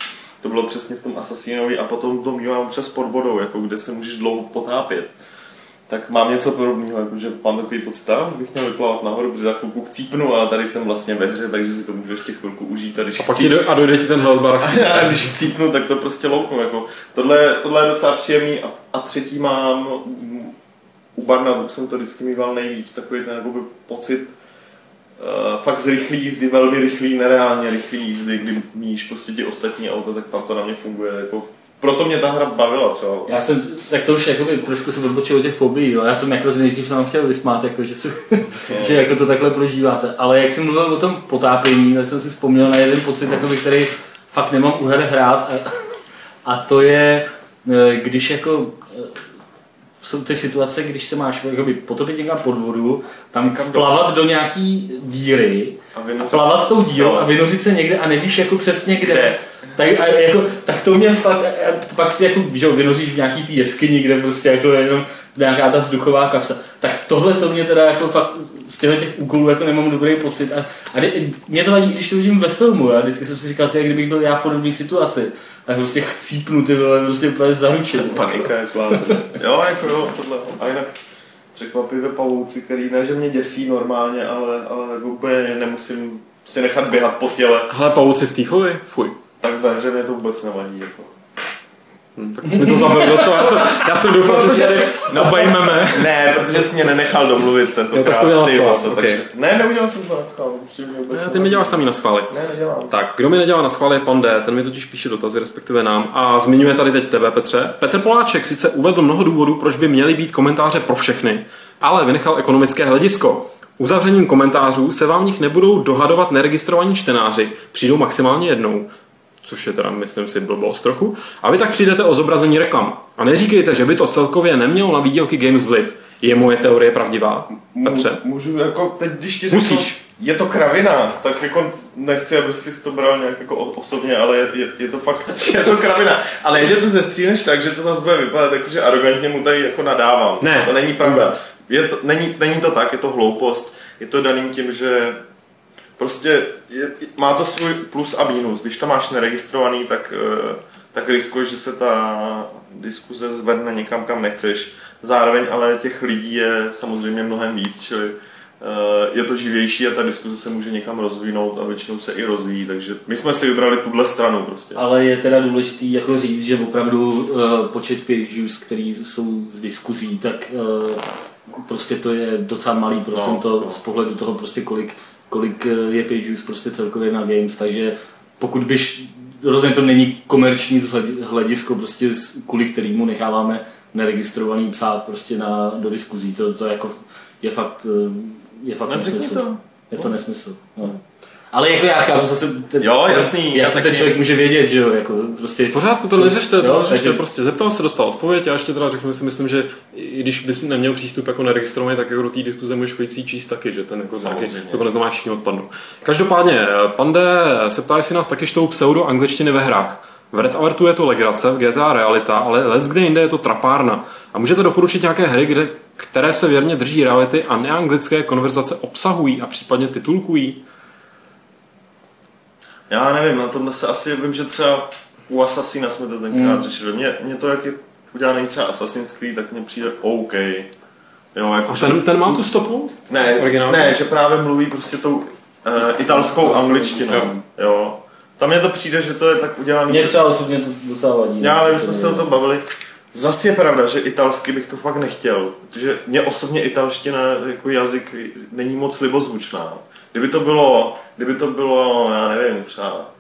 To bylo přesně v tom Assassinovi a potom to mývám přes pod vodou, jako kde se můžeš dlouho potápět. Tak mám něco podobného, jako že mám takový pocit, že bych měl vyplavat nahoru, protože za chvilku chcípnu a tady jsem vlastně ve hře, takže si to můžu ještě chvilku užít. A, když a pak do, a dojde ti ten health bar. a když chcípnu, tak to prostě loupnu. Jako. Tohle, tohle je docela příjemný a, a třetí mám u Barna jsem to vždycky mýval nejvíc, takový ten jakoby, pocit, uh, fakt z rychlý jízdy, velmi rychlý, nereálně rychlý jízdy, kdy míš prostě ti ostatní auta, tak tam to na mě funguje. Jako, proto mě ta hra bavila třeba. Já jsem, tak to už jakoby, trošku se odbočil od těch fobií, jo. já jsem jako z nejdřív nám chtěl vysmát, jako, že, se, že jako to takhle prožíváte. Ale jak jsem mluvil o tom potápění, tak jsem si vzpomněl na jeden pocit, jakoby, který fakt nemám u her hrát a, a to je, eh, když jako jsou ty situace, když se máš jakoby, potopit někam pod vodu, tam plavat do nějaký díry, a, a plavat tou dírou a vynořit se někde a nevíš jako přesně kde. kde. Tak, a jako, tak to mě fakt, a pak si jako, že vynoříš v nějaký tý jeskyni, kde prostě jako jenom nějaká ta vzduchová kapsa. Tak tohle to mě teda jako fakt z těchto těch úkolů jako nemám dobrý pocit. A, a mě to vadí, když to vidím ve filmu. Já vždycky jsem si říkal, ty, kdybych byl já v podobné situaci tak prostě chcípnu ty vole, prostě úplně zaručený. Panika je blázen. jo, jako jo, tohle. A jinak překvapivé pavouci, který ne, že mě děsí normálně, ale, ale úplně nemusím si nechat běhat po těle. Hele, pavouci v týfovi? Fuj. Tak ve hře mě to vůbec nevadí. Jako. Hmm, tak jsi mi to zabil docela. Já jsem, já jsem doufal, že se obejmeme. Ne, protože jsi mě nenechal domluvit tento jo, tak to dělal ty zase. Okay. Takže, ne, neudělal jsem to na schvále. Ne, ty mi děláš samý na schvále. Ne, nedělám. Tak, kdo mi nedělá na schvále je pan D, ten mi totiž píše dotazy, respektive nám. A zmiňuje tady teď tebe, Petře. Petr Poláček sice uvedl mnoho důvodů, proč by měly být komentáře pro všechny, ale vynechal ekonomické hledisko. Uzavřením komentářů se vám v nich nebudou dohadovat neregistrovaní čtenáři, přijdou maximálně jednou což je teda, myslím si, blbost trochu. A vy tak přijdete o zobrazení reklam. A neříkejte, že by to celkově nemělo na výdělky Games vliv. Je moje teorie pravdivá? Petře? Můžu, jako teď, když ti řeknu, Musíš. je to kravina, tak jako nechci, aby si to bral nějak jako osobně, ale je, je, je to fakt, je to kravina. Ale je, že to zestříneš tak, že to zase bude vypadat jako, že arrogantně mu tady jako nadávám. Ne, to není pravda. Je to, není, není to tak, je to hloupost. Je to daným tím, že prostě je, má to svůj plus a mínus. Když to máš neregistrovaný, tak, eh, tak riskuješ, že se ta diskuze zvedne někam, kam nechceš. Zároveň ale těch lidí je samozřejmě mnohem víc, čili eh, je to živější a ta diskuze se může někam rozvinout a většinou se i rozvíjí, takže my jsme si vybrali tuhle stranu prostě. Ale je teda důležitý jako říct, že opravdu uh, počet peer views, který jsou z diskuzí, tak prostě to je docela malý procento no, no. z pohledu toho prostě kolik kolik eh, je page views prostě celkově na games, takže pokud byš, rozhodně to není komerční hledisko, prostě kvůli kterému necháváme neregistrovaný psát prostě na, do diskuzí, to, to jako je fakt, eh, je fakt nesmysl. To. Je to nesmysl. No. Ale jako já chápu zase, ten, jo, jasný, jak to ten člověk může vědět, že jo, jako prostě... V pořádku, to neřešte, to neřešte, takže... prostě zeptal se, dostal odpověď, já ještě teda řeknu, si myslím, že i když bys neměl přístup jako neregistrovaný, tak jako do té diskuze můžeš chodit číst taky, že ten jako taky, to neznamená všichni odpadnou. Každopádně, Pande se ptá, jestli nás taky štou pseudo angličtiny ve hrách. V Red Alertu je to legrace, v GTA realita, ale let's kde jinde je to trapárna. A můžete doporučit nějaké hry, kde, které se věrně drží reality a neanglické konverzace obsahují a případně titulkují? Já nevím, na tomhle se asi vím, že třeba u Assassina jsme to tenkrát mm. řešili. Mně, mně to, jak je udělaný třeba Assassin's Creed, tak mně přijde OK. Jo, jako, A ten, ten má tu stopu? Ne, ne, že právě mluví prostě tou uh, italskou angličtinou. Jo. Tam mně to přijde, že to je tak udělaný. Mně třeba osobně to docela vadí. Já vím, jsme se o tom bavili. Zase je pravda, že italsky bych to fakt nechtěl, protože mě osobně italština jako jazyk není moc libozvučná. Kdyby to bylo, kdyby to bylo, já nevím, třeba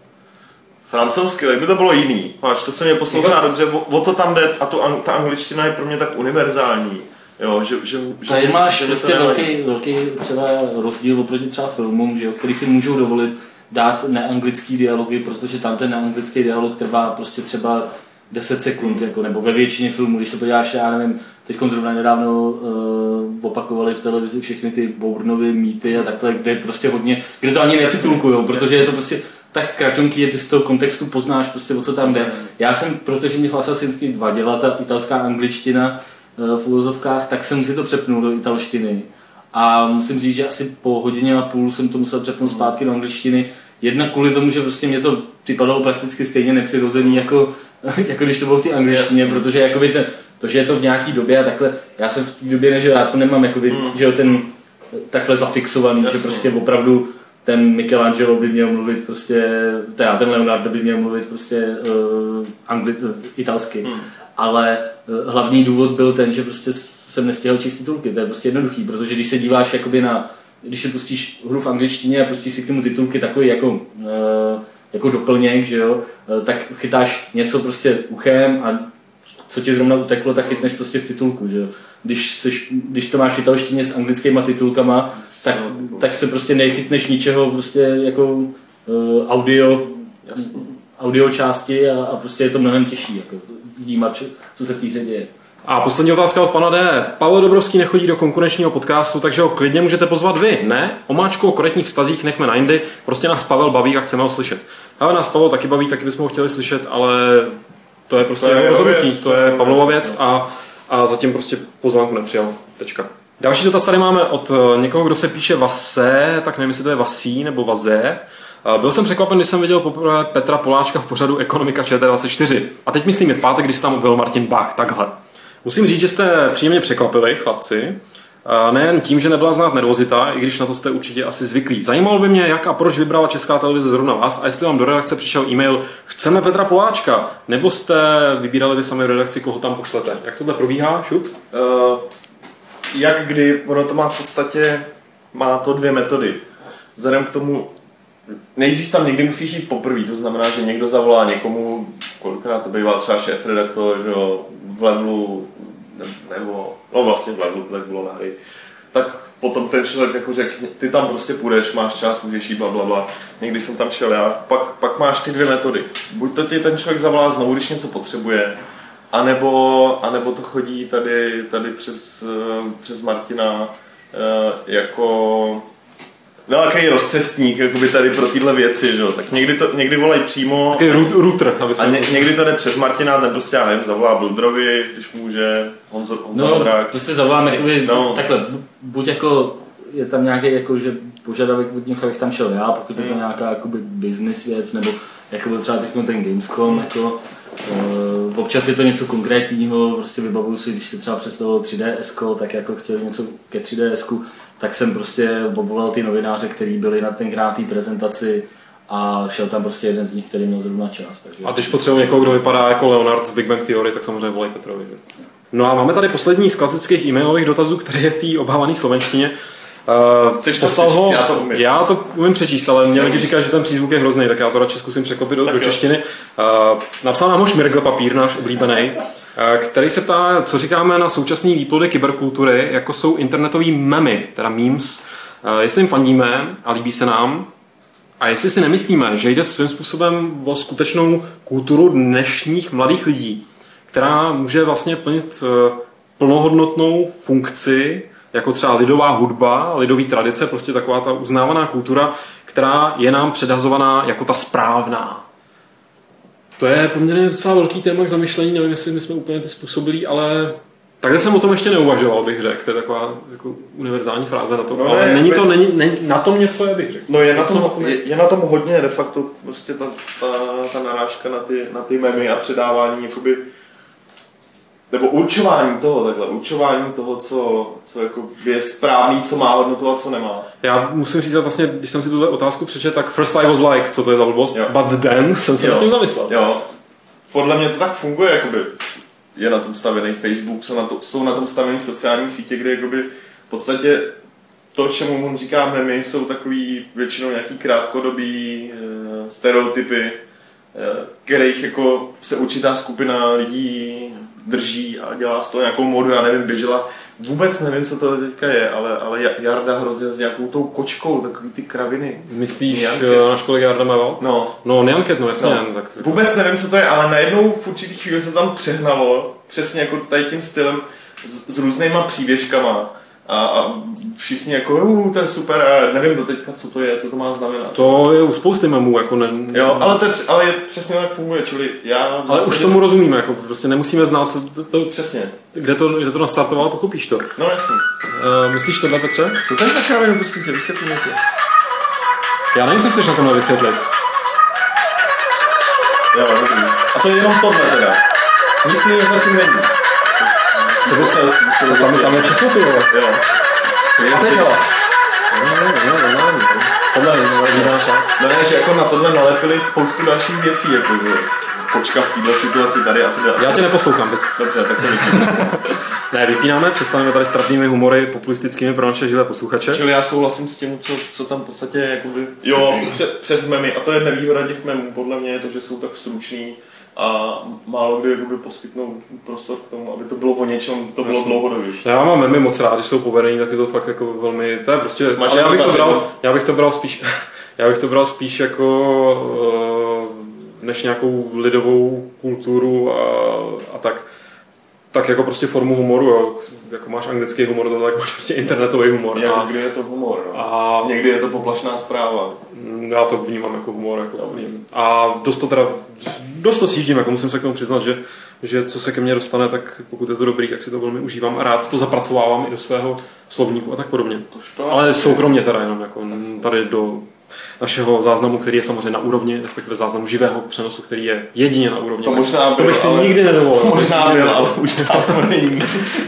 francouzsky, tak by to bylo jiný. Máš, to se mě poslouchá dobře, o, o, to tam jde a tu, ta angličtina je pro mě tak univerzální. Jo, že, že, že, Tady máš že prostě velký, velký třeba rozdíl oproti třeba filmům, že jo, který si můžou dovolit dát neanglický dialogy, protože tam ten neanglický dialog trvá prostě třeba 10 sekund, jako, nebo ve většině filmů, když se podíváš, já nevím, teď zrovna nedávno uh, opakovali v televizi všechny ty Bournovy mýty a takhle, kde prostě hodně, kde to ani netitulkujou, protože je to prostě tak kratonký, je ty z toho kontextu poznáš prostě o co tam jde. Já jsem, protože mě v Assassin's 2 dělala ta italská angličtina uh, v úvozovkách, tak jsem si to přepnul do italštiny. A musím říct, že asi po hodině a půl jsem to musel přepnout zpátky do angličtiny, Jedna kvůli tomu, že prostě mě to připadalo prakticky stejně nepřirozený, jako, jako když to bylo v té angličtině, yes. protože jakoby ten, to, že je to v nějaký době a takhle, já jsem v té době, než já to nemám jakoby, mm. že ten takhle zafixovaný, yes. že prostě opravdu ten Michelangelo by měl mluvit prostě, teda ten Leonardo by měl mluvit prostě uh, angli, uh, italsky. Mm. Ale uh, hlavní důvod byl ten, že prostě jsem nestihl číst titulky, to je prostě jednoduchý, protože když se díváš jakoby na když si pustíš hru v angličtině a pustíš si k tomu titulky takový jako, eh, jako doplněk, že jo, eh, tak chytáš něco prostě uchem a co ti zrovna uteklo, tak chytneš prostě v titulku, že jo. Když, seš, když to máš v italštině s anglickýma titulkama, tak, tak se prostě nechytneš ničeho prostě jako uh, audio, audio části a, a, prostě je to mnohem těžší jako vnímat, co se v té hře děje. A poslední otázka od pana D. Pavel Dobrovský nechodí do konkurenčního podcastu, takže ho klidně můžete pozvat vy. Ne? Omáčku o korektních vztazích nechme na jindy, prostě nás Pavel baví a chceme ho slyšet. Ale nás Pavel taky baví, taky bychom ho chtěli slyšet, ale to je prostě jeho rozhodnutí, to je Pavlova věc a, a zatím prostě pozvánku nepřijal. Tečka. Další dotaz tady máme od eh, někoho, kdo se píše Vase, tak nevím, jestli to je Vasí nebo Vazé. Eh, byl jsem překvapen, když jsem viděl poprvé Petra Poláčka v pořadu Ekonomika ČT24. A teď myslím je v pátek, když tam byl Martin Bach, takhle. Musím říct, že jste příjemně překvapili, chlapci. Nejen tím, že nebyla znát nervozita, i když na to jste určitě asi zvyklí. Zajímalo by mě, jak a proč vybrala Česká televize zrovna vás a jestli vám do redakce přišel e-mail Chceme Petra Poláčka, nebo jste vybírali vy sami v redakci, koho tam pošlete. Jak tohle probíhá, šut? Uh, jak kdy, ono to má v podstatě, má to dvě metody. Vzhledem k tomu, nejdřív tam někdy musíš jít poprvé, to znamená, že někdo zavolá někomu, kolikrát to bývá třeba šéf redaktor, že jo, v levelu, nebo, no vlastně v levelu, tak bylo na hry, tak potom ten člověk jako řekne, ty tam prostě půjdeš, máš čas, můžeš jít, bla, bla, bla. Někdy jsem tam šel já. Pak, pak máš ty dvě metody. Buď to ti ten člověk zavolá znovu, když něco potřebuje, anebo, anebo to chodí tady, tady přes, eh, přes Martina eh, jako No, jaký rozcestník jakoby tady pro tyhle věci, že? tak někdy, to, někdy volají přímo. Taký router, aby A ně, někdy to jde přes Martina, ten prostě, já nevím, zavolá Bludrovi, když může, Honzo, Honzo No, Andrák. prostě zavoláme, jakoby, no. takhle, buď jako je tam nějaký jako, že požadavek od nich, abych tam šel já, pokud je to hmm. nějaká jakoby business věc, nebo jako byl třeba ten Gamescom, jako Uh, občas je to něco konkrétního, prostě vybavuju si, když se třeba představilo 3DS, tak jako chtěli něco ke 3DS, tak jsem prostě obvolal ty novináře, kteří byli na tenkrát té prezentaci a šel tam prostě jeden z nich, který měl zrovna čas. Takže... A když potřebuji někoho, kdo vypadá jako Leonard z Big Bang Theory, tak samozřejmě volej Petrovi. No a máme tady poslední z klasických e-mailových dotazů, který je v té obávané slovenštině. Uh, Chceš to přečíst, ho, já to umím. Já to umím přečíst, ale mě lidi říkají, že ten přízvuk je hrozný, tak já to radši zkusím překlopit do, do češtiny. Uh, napsal nám ho Šmirgl papír, náš oblíbený, uh, který se ptá, co říkáme na současné výplody kyberkultury, jako jsou internetové memy, teda memes, uh, jestli jim fandíme a líbí se nám, a jestli si nemyslíme, že jde svým způsobem o skutečnou kulturu dnešních mladých lidí, která může vlastně plnit uh, plnohodnotnou funkci jako třeba lidová hudba, lidový tradice, prostě taková ta uznávaná kultura, která je nám předhazovaná jako ta správná. To je poměrně docela velký téma k zamyšlení, nevím, jestli my jsme úplně ty způsobili, ale takhle jsem o tom ještě neuvažoval, bych řekl. To je taková jako univerzální fráze na to. No ale ne, není to, není, není, na tom něco je, bych řekl. No je na, tom, je, je, na tom hodně de facto prostě ta, ta, ta narážka na ty, na ty memy a předávání jakoby nebo určování toho, takhle, určování toho, co, co jako je správný, co má hodnotu a co nemá. Já musím říct, vlastně, když jsem si tuto otázku přečetl, tak first I was like, co to je za blbost, jo. but then jsem se nad tím zamyslel. Jo. Podle mě to tak funguje, jakoby je na tom stavěný Facebook, jsou na, to, jsou na tom stavěný sociální sítě, kde jakoby v podstatě to, čemu on říká memy, jsou takový většinou nějaký krátkodobý e, stereotypy, e, kterých jako se určitá skupina lidí drží a dělá z toho nějakou modu, já nevím, běžela Vůbec nevím, co to teďka je, ale, ale Jarda hrozně s nějakou tou kočkou, takový ty kraviny. Myslíš Nyanket. Eh, náš kolega Jarda Meval? No. No, Nyanket, no jasně. No. Tak... Vůbec nevím, co to je, ale najednou v určitý chvíli se tam přehnalo, přesně jako tady tím stylem, s, s různýma příběžkama a, a všichni jako, uh, to je super a nevím do teďka, co to je, co to má znamenat. To je u spousty memů, jako ne... Jo, ale, to je, ale je, přesně tak funguje, čili já... Ale už tomu rozumíme, jako prostě nemusíme znát to, to, přesně. Kde to, kde to nastartovalo, pochopíš to. No jasně. Uh, myslíš tohle, Petře? Co to je za kravinu, prosím tě, vysvětli mi to. Já nevím, co chceš na tomhle vysvětlit. Jo, dobrý. A to je jenom tohle teda. Nic jiného zatím není. Co by se, tam, tam je všechno ty, jo. Jo. Já teď jo. Tohle je jiná část. No ne, že jako na tohle nalepili spoustu dalších věcí, jako že počka v této situaci tady a tady. Já tě neposlouchám. Tak... Dobře, tak to Ne, vypínáme, přestaneme tady s trapnými humory populistickými pro naše živé posluchače. Čili já souhlasím s tím, co, co tam v podstatě jakoby, jo, přes, přes memy, a to je nevýhoda těch memů, podle mě je to, že jsou tak struční, a málo kdy jakoby poskytnou prostor k tomu, aby to bylo o něčem, to bylo dlouhodobější. Já mám memy moc rád, když jsou povedený, tak je to fakt jako velmi, to je prostě, ale já bych to bral, já bych to bral spíš, já bych to bral spíš jako eh, než nějakou lidovou kulturu a, a tak tak jako prostě formu humoru, jo. jako máš anglický humor, to tak máš prostě internetový humor. Někdy je to humor, no. a někdy je to poplašná zpráva. Mm, já to vnímám jako humor. Jako vním. A dost to teda, dost to sjíždím, jako musím se k tomu přiznat, že, že co se ke mně dostane, tak pokud je to dobrý, tak si to velmi užívám a rád to zapracovávám i do svého slovníku a tak podobně. To Ale soukromně teda jenom, jako tady do našeho záznamu, který je samozřejmě na úrovni, respektive záznamu živého přenosu, který je jedině na úrovni. To možná byl, to bych si ale... nikdy nedovolil. To možná byl, ale už není.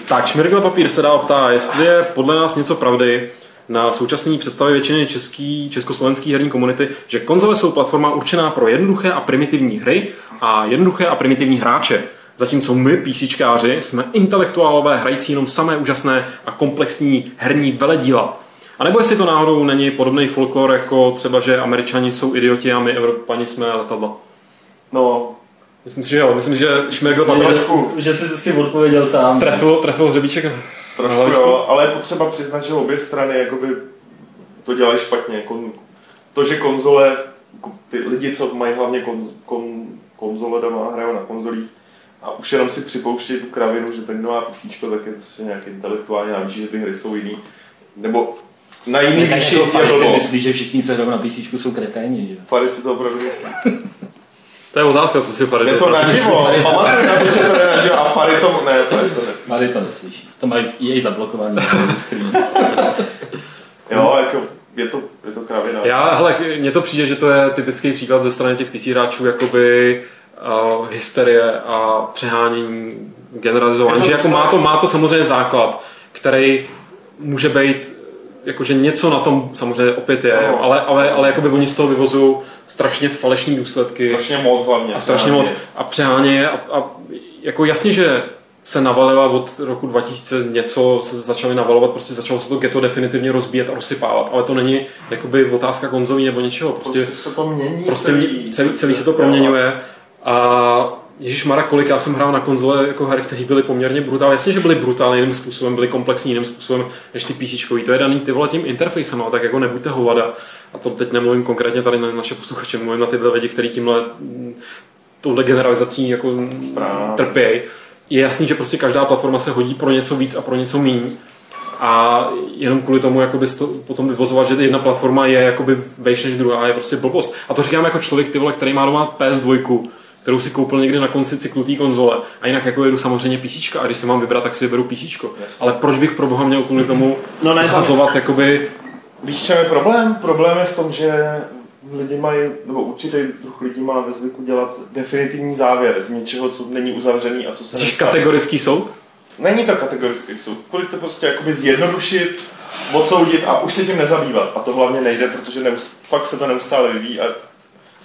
tak, Šmirgl papír se dá optá, jestli je podle nás něco pravdy, na současné představě většiny český, československé herní komunity, že konzole jsou platforma určená pro jednoduché a primitivní hry a jednoduché a primitivní hráče. Zatímco my, PCčkáři, jsme intelektuálové hrající jenom samé úžasné a komplexní herní veledíla. A nebo jestli to náhodou není podobný folklor, jako třeba, že američani jsou idioti a my evropani jsme letadla. No, Myslím si, že jo. Myslím, že Šmergl papír... Že jsi si odpověděl sám. Trefil, trefil hřebíček Trošku jo, ale je potřeba přiznat, že obě strany jakoby to dělají špatně. Kon, to, že konzole, ty lidi, co mají hlavně kon, kon, konzole doma, hrajou na konzolích, a už jenom si připouštějí tu kravinu, že ten, kdo má PC, tak je prostě nějak intelektuálně navíc, že ty hry jsou jiný. Nebo na jiný výši je si myslí, že všichni, co hrajou na PC, jsou kreténi, že? Farid si to opravdu myslí. To je otázka, co si Farid Je to naživo, pamatuj na to, že to je naživo a Farid to, ne, Farid to neslyší. Farid to neslyší. To mají jej zablokovaný stream. jo, jako je to, je to kravina. Já, hele, mně to přijde, že to je typický příklad ze strany těch PC hráčů, jakoby uh, hysterie a přehánění, generalizování, že jako má to, má to samozřejmě základ, který může být jakože něco na tom samozřejmě opět je, no. ale, ale, ale jakoby oni z toho vyvozují strašně falešní důsledky. Strašně moc hlavně. A strašně moc. A přeháně a, a jako jasně, že se navalila od roku 2000 něco, se začaly navalovat, prostě začalo se to ghetto definitivně rozbíjet a rozsypávat, ale to není jakoby otázka konzolí nebo něčeho. Prostě, prostě se to mění. Prostě celý, celý, celý se to proměňuje a Ježíš Mara, kolik já jsem hrál na konzole jako hry, které byly poměrně brutální. Jasně, že byly brutální jiným způsobem, byly komplexní jiným způsobem než ty PC. To je daný ty vole tím interfejsem, ale tak jako nebuďte hovada. A to teď nemluvím konkrétně tady na naše posluchače, mluvím na tyhle lidi, kteří tímhle touhle generalizací jako trpí. Je jasný, že prostě každá platforma se hodí pro něco víc a pro něco méně. A jenom kvůli tomu jakoby to potom vyvozovat, že jedna platforma je jakoby vejš než druhá, je prostě blbost. A to říkám jako člověk, ty vole, který má doma PS2, kterou si koupil někdy na konci cyklu té konzole. A jinak jako jedu samozřejmě PC, a když si mám vybrat, tak si vyberu PC. Ale proč bych pro boha měl kvůli tomu no ne, zhazovat jakoby... Víš, čem je problém? Problém je v tom, že lidi mají, nebo určitý druh lidí má ve zvyku dělat definitivní závěr z něčeho, co není uzavřený a co se Jsi kategorický soud? Není to kategorický soud. Kolik to prostě jakoby zjednodušit, odsoudit a už se tím nezabývat. A to hlavně nejde, protože neust, fakt se to neustále vyvíjí a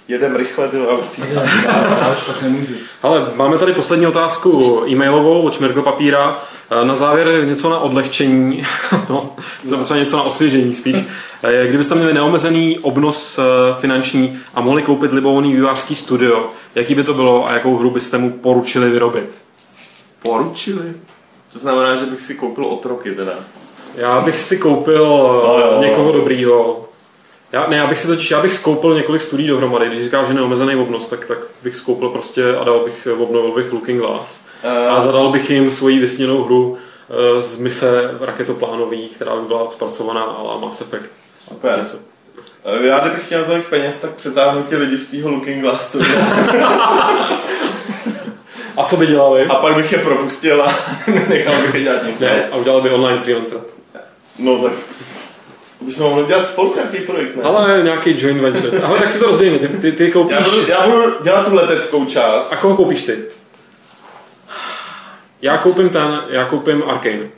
jedem rychle ty aukcí. Ale máme tady poslední otázku e-mailovou od Šmirkl papíra. E, na závěr něco na odlehčení, no, třeba něco na osvěžení spíš. E, kdybyste měli neomezený obnos e, finanční a mohli koupit libovolný vývářský studio, jaký by to bylo a jakou hru byste mu poručili vyrobit? poručili. To znamená, že bych si koupil otroky teda. Já bych si koupil No jo. no, někoho dobrýho. Já, ne, já bych si totiž, já bych skoupil několik studií dohromady. Když říká, že neomezený obnos, tak, tak bych skoupil prostě a dal bych, obnovil bych Looking Glass. A zadal bych jim svoji vysněnou hru eh, z mise raketoplánový, která by byla zpracovaná a Mass Effect. Super. Něco. Eh, Já kdybych měl tolik peněz, tak přetáhnu ti lidi z toho Looking Glass. A co by dělali? a pak bych je propustil a nechal bych je dělat nic. Ne, a udělali by online freelancer. No tak bychom mohli dělat spolu nějaký projekt, ne? Ale nějaký joint venture. Ale tak si to rozdělíme. Ty, ty, ty koupíš... Já budu, já budu dělat tu leteckou část. A koho koupíš ty? Já koupím ten, já koupím Arkane.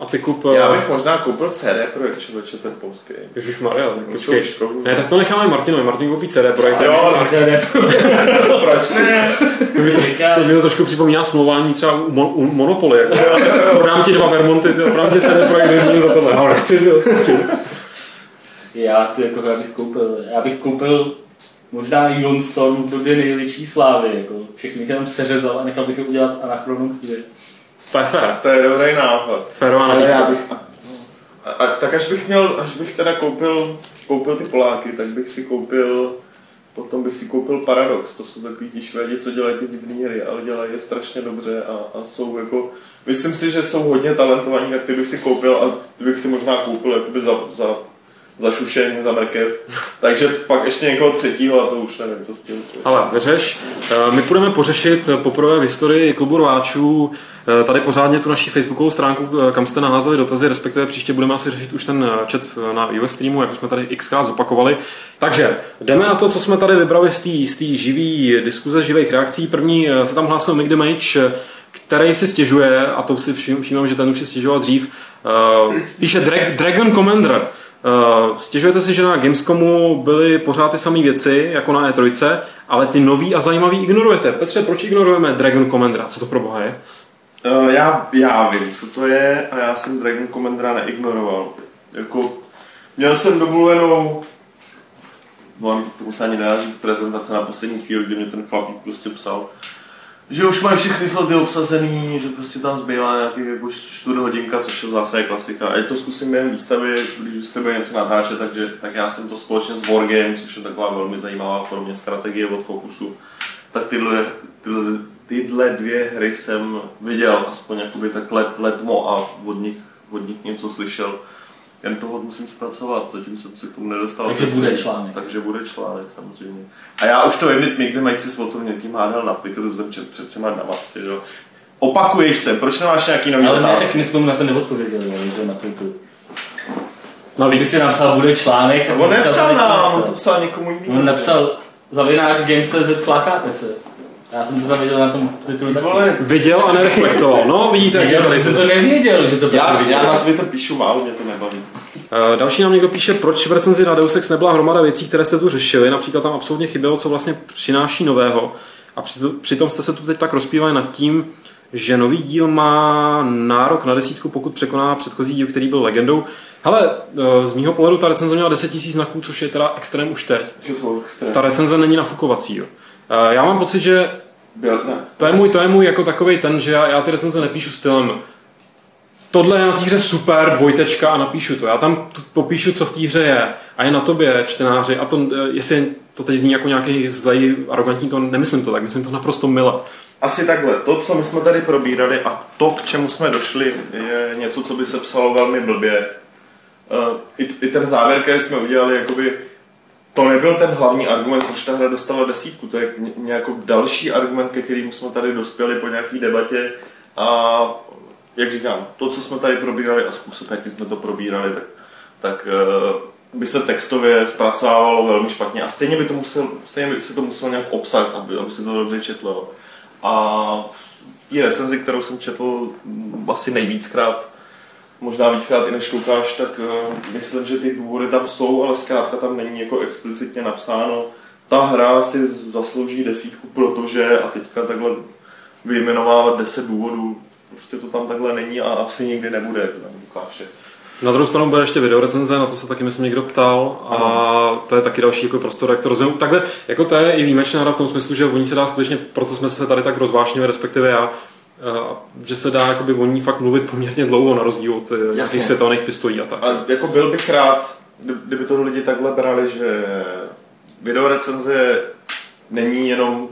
A ty kup... Já bych možná koupil CD projekt, člověče, ten polský. Ježíš Maria, počkej. Ne, tak to necháme Martinovi. Martin koupí CD projekt. Jo, se ne- proč ne? To mi to, teď mi to trošku připomíná smlouvání třeba u, mon, u Monopoly. Jako. Prodám ti dva Vermonty, ty, prodám ti CD projekt za tohle. No, nechci, ty, prostě. Já, ty, jako, já bych koupil, já bych koupil možná Ion Storm v době největší slávy, jako všechny bych jenom seřezal a nechal bych je udělat Anachronox 2. To je fér. To je dobrý nápad. Férová Ale já bych... A, a, tak až bych měl, až bych teda koupil, koupil ty Poláky, tak bych si koupil, potom bych si koupil Paradox, to jsou takový ti švédi, co dělají ty divné hry, ale dělají je strašně dobře a, a jsou jako, myslím si, že jsou hodně talentovaní, tak ty bych si koupil a ty bych si možná koupil jakoby za, za, za šušení, za mrkev. Takže pak ještě někoho třetího a to už nevím, co s tím. Ale neřeš, Eh, my budeme pořešit poprvé v historii klubu rváčů eh, tady pořádně tu naší facebookovou stránku, eh, kam jste naházeli dotazy, respektive příště budeme asi řešit už ten eh, chat eh, na US streamu, jak už jsme tady xkrát zopakovali. Takže jdeme na to, co jsme tady vybrali z té živý diskuze, živých reakcí. První eh, se tam hlásil Mick Damage, eh, který si stěžuje, a to si všímám, že ten už si stěžoval dřív, eh, píše Drag, Dragon Commander. Uh, stěžujete si, že na Gamescomu byly pořád ty samé věci, jako na E3, ale ty nový a zajímavý ignorujete. Petře, proč ignorujeme Dragon Commandera? Co to pro boha je? Uh, já, já vím, co to je a já jsem Dragon Commandera neignoroval. Jako, měl jsem domluvenou, mám to se ani prezentace na poslední chvíli, kdy mě ten chlapík prostě psal, že už mají všechny sloty obsazený, že prostě tam zbývá nějaký jako hodinka, což je zase klasika. A je to zkusím během výstavy, když už se bude něco natáčet, takže tak já jsem to společně s Wargame, což je taková velmi zajímavá pro mě strategie od Focusu, tak tyhle, tyhle, tyhle dvě hry jsem viděl, aspoň jakoby tak let, letmo a od nich, od nich něco slyšel. Jen toho musím zpracovat, zatím jsem se k tomu nedostal. Takže bude článek. Takže bude článek, samozřejmě. A já už to vím, někdy mají si o tom někým hádal na Twitteru, jsem čet před třema dnama asi, jo. Opakuješ se, proč nemáš nějaký nový Ale otázky? tak my jsme na to neodpověděli, ale že na to tu. No, kdyby si napsal, bude článek, tak On zapsal nám, on to psal někomu jinému. On napsal, zavináš Games.cz, flakáte se. Já jsem to tam viděl na tom Twitteru Ty taky. vole, Viděl a nereflektoval. No, vidíte, jak je Viděl, jsem to nevěděl, že to bylo já, já na Twitter píšu málo, mě to nebaví. Eh, Další nám někdo píše, proč v recenzi na Deus Ex nebyla hromada věcí, které jste tu řešili. Například tam absolutně chybělo, co vlastně přináší nového. A přitom, jste se tu teď tak rozpívali nad tím, že nový díl má nárok na desítku, pokud překoná předchozí díl, který byl legendou. Hele, eh, z mýho pohledu ta recenze měla 10 000 znaků, což je teda extrém už teď. Ta recenze není nafukovací. Jo. Eh, Já mám pocit, že Byl, ne. to je můj, to je můj jako takový ten, že já, já ty recenze nepíšu stylem tohle je na té hře super, dvojtečka a napíšu to. Já tam popíšu, co v té hře je a je na tobě, čtenáři. A to, eh, jestli to teď zní jako nějaký zlej, arrogantní, to nemyslím to tak, myslím to naprosto mile. Asi takhle. To, co my jsme tady probírali a to, k čemu jsme došli, je něco, co by se psalo velmi blbě. Uh, i, I ten závěr, který jsme udělali, jakoby, to nebyl ten hlavní argument, proč ta hra dostala desítku. To je ně- nějaký další argument, ke kterému jsme tady dospěli po nějaké debatě. A jak říkám, to, co jsme tady probírali a způsob, jakým jsme to probírali, tak, tak uh, by se textově zpracovávalo velmi špatně a stejně by to musel, stejně by se to muselo nějak obsat, aby, aby se to dobře četlo. A v té recenzi, kterou jsem četl asi nejvíckrát, možná víckrát i než Lukáš, tak uh, myslím, že ty důvody tam jsou, ale zkrátka tam není jako explicitně napsáno. Ta hra si zaslouží desítku, protože a teďka takhle vyjmenovávat deset důvodů, prostě to tam takhle není a asi nikdy nebude, jak znám Lukáše. Na druhou stranu bude ještě videorecenze, na to se taky myslím někdo ptal a to je taky další jako prostor, jak to rozvinout. Takhle, jako to je i výjimečná hra v tom smyslu, že o ní se dá skutečně, proto jsme se tady tak rozvášnili, respektive já, uh, že se dá jakoby o ní fakt mluvit poměrně dlouho na rozdíl od Jasně. těch světelných pistolí a tak. A jako byl bych rád, kdy- kdyby to lidi takhle brali, že videorecenze není jenom,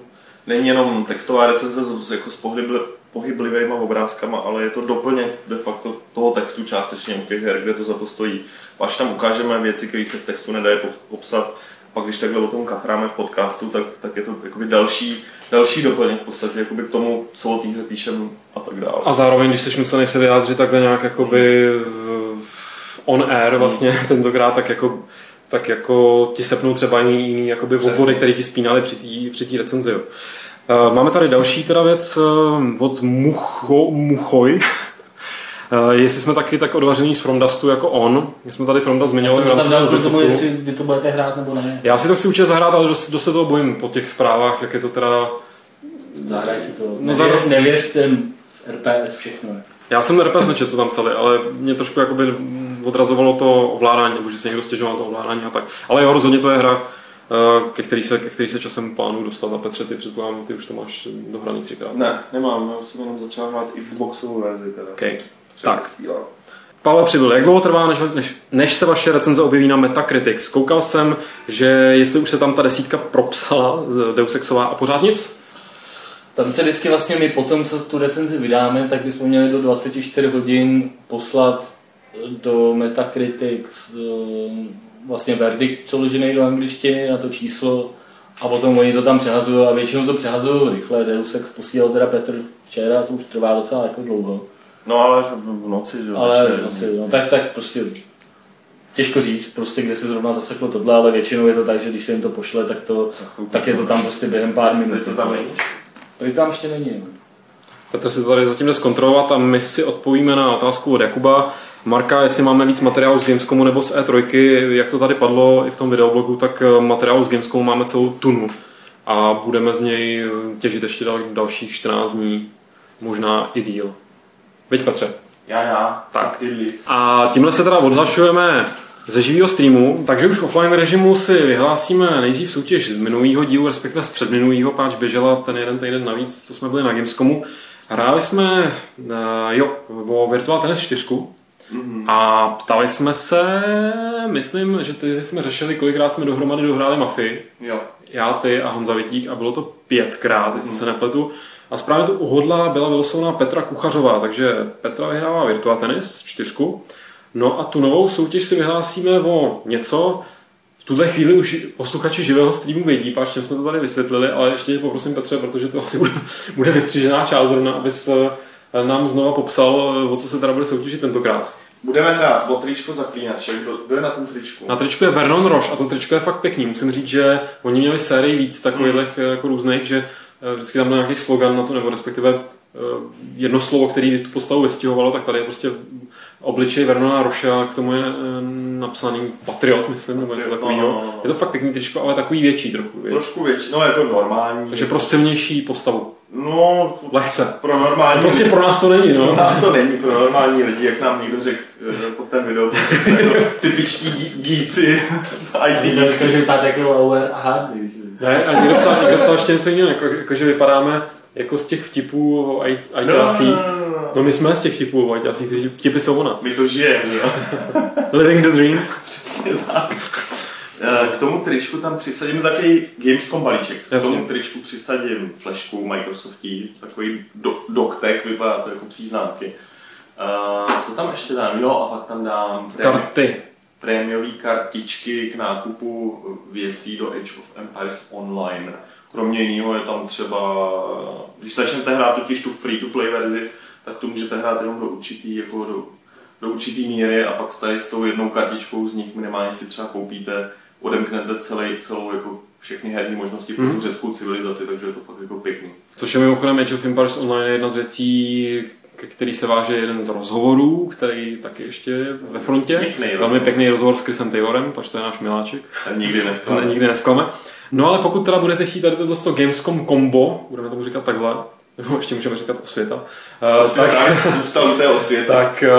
není jenom textová recenze s, jako s pohybli, pohyblivými obrázkama, ale je to doplněk de facto toho textu částečně u těch her, kde to za to stojí. Až tam ukážeme věci, které se v textu nedají pop- popsat, pak když takhle o tom kafráme v podcastu, tak, tak je to jakoby další, další doplněk v podstatě jakoby k tomu, co o té hře píšem a tak dále. A zároveň, když jsi nucený se vyjádřit takhle nějak jakoby v- v on air vlastně tentokrát, tak jako tak jako ti sepnou třeba jiný, jiný jakoby obvody, které ti spínali při té při té recenzi. Jo. Eh, Máme tady další teda věc eh, od Mucho, Muchoj. Eh, Jestli jsme taky tak odvaření z Fromdustu jako on. My jsme tady Fromdust Já zmiňovali jsem to tam dal jestli vy to budete hrát nebo ne. Já si to chci určitě zahrát, ale dost, dost se toho bojím po těch zprávách, jak je to teda... Zahraj si to. No, No, zahraj- nevěřte z RPS všechno. Já jsem RPS nečet, co tam psali, ale mě trošku jakoby odrazovalo to ovládání, nebo že se někdo stěžoval to ovládání a tak. Ale jo, rozhodně to je hra, eh, ke který se, ke který se časem plánuju dostat. A Petře, ty předpokládám, ty už to máš dohraný třikrát. Ne, nemám, já jsem jenom začal hrát Xboxovou verzi teda. Okay. Tak. Pavel Přibyl, jak dlouho trvá, než, než, než se vaše recenze objeví na Metacritics? Koukal jsem, že jestli už se tam ta desítka propsala, z Deus Exová a pořád nic? Tam se vždycky vlastně my potom, co tu recenzi vydáme, tak bychom měli do 24 hodin poslat do Metacritics eh, vlastně verdikt přeložený do angličtiny na to číslo a potom oni to tam přehazují a většinou to přehazují rychle. Deus Ex posílal teda Petr včera to už trvá docela jako dlouho. No ale v, v noci, že jo, Ale večer. asi, no, tak, tak prostě těžko říct, prostě kde se zrovna zaseklo tohle, ale většinou je to tak, že když se jim to pošle, tak, to, tak je to tam prostě během pár minut. Teď to tam není. To tam ještě není. no. Petr si to tady zatím jde zkontrolovat a my si odpovíme na otázku od Jakuba. Marka, jestli máme víc materiálu z Gamescomu nebo z E3, jak to tady padlo i v tom videoblogu, tak eh, materiálu z Gamescomu máme celou tunu a budeme z něj eh, těžit ještě dal, dalších 14 dní, možná i díl. Veď Petře. Já, já. Tak. A tímhle se teda odhlašujeme ze živého streamu, takže už v offline režimu si vyhlásíme nejdřív soutěž z minulého dílu, respektive z předminulého, páč běžela ten jeden týden navíc, co jsme byli na Gamescomu. Hráli jsme uh, jo, o Virtual Tennis 4 a ptali jsme se, myslím, že ty jsme řešili, kolikrát jsme dohromady dohráli Mafii Jo. já, ty a Honza Vitík a bylo to pětkrát, jestli se nepletu. A správně to uhodla byla vylosovaná Petra Kuchařová, takže Petra vyhrává Virtua Tennis, čtyřku. No a tu novou soutěž si vyhlásíme o něco, v tuhle chvíli už posluchači živého streamu vědí, páč čem jsme to tady vysvětlili, ale ještě tě poprosím Petře, protože to asi bude, bude vystřížená část zrovna, abys eh, nám znova popsal, eh, o co se teda bude soutěžit tentokrát. Budeme hrát o tričko zaklínače. Kdo, kdo je na tom tričku? Na tričku je Vernon Roche a to tričko je fakt pěkný. Musím říct, že oni měli sérii víc takových Hmm. jako různých, že vždycky tam byl nějaký slogan na to, nebo respektive eh, jedno slovo, který tu postavu vystihovalo, tak tady je prostě obličej Vernona Roše a k tomu je eh, napsaný Patriot, myslím, nebo něco Patriot, no, takového. no, no. Je to fakt pěkný tričko, ale takový větší trochu. Větší. Trošku větší, no jako normální. Takže pro silnější postavu. No, Lehce. pro normální Prostě pro nás to není, Pro no. nás to není pro normální lidi, jak nám někdo řekl eh, pod ten video, jako typičtí gíci, IT To gíci. že vypadá jako Lower a Hardy. Ne, a někdo psal, někdo psal ještě něco jiného, jako, jako, že vypadáme jako z těch vtipů o aj- No, ajťácích. no, no, no. No my jsme z těch vtipů o ajťácích, ty vtipy jsou o nás. My to žijeme, jo? Living the dream. Přesně tak. Eh, K tomu tričku tam přisadím takový Gamescom balíček. K Jasně. tomu tričku přisadím flashku Microsoftí, takový do, doktek, vypadá to jako psí známky. Uh, co tam ještě dám? Jo, a pak tam dám Karty. Prémiové kartičky k nákupu věcí do Age of Empires Online. Kromě jiného je tam třeba, když začnete hrát totiž tu free-to-play verzi, tak to můžete hrát jenom do určitý, jako do, do určitý míry a pak tady s tou jednou kartičkou z nich minimálně si třeba koupíte, odemknete celý, celou jako všechny herní možnosti pro tu řeckou civilizaci, takže je to fakt jako pěkný. Což je mimochodem Age of Empires Online je jedna z věcí, ke který se váže jeden z rozhovorů, který taky ještě je ve frontě. Pěkný Velmi pěkný rozhovor s Chrisem Taylorem, protože to je náš miláček. Ten nikdy To ne, neskládá. nikdy nesklame. No ale pokud teda budete chtít tady tohle Gamescom combo, budeme tomu říkat takhle, nebo ještě můžeme říkat osvěta, eh, Tak, tak zůstal té osvěta. tak, eh,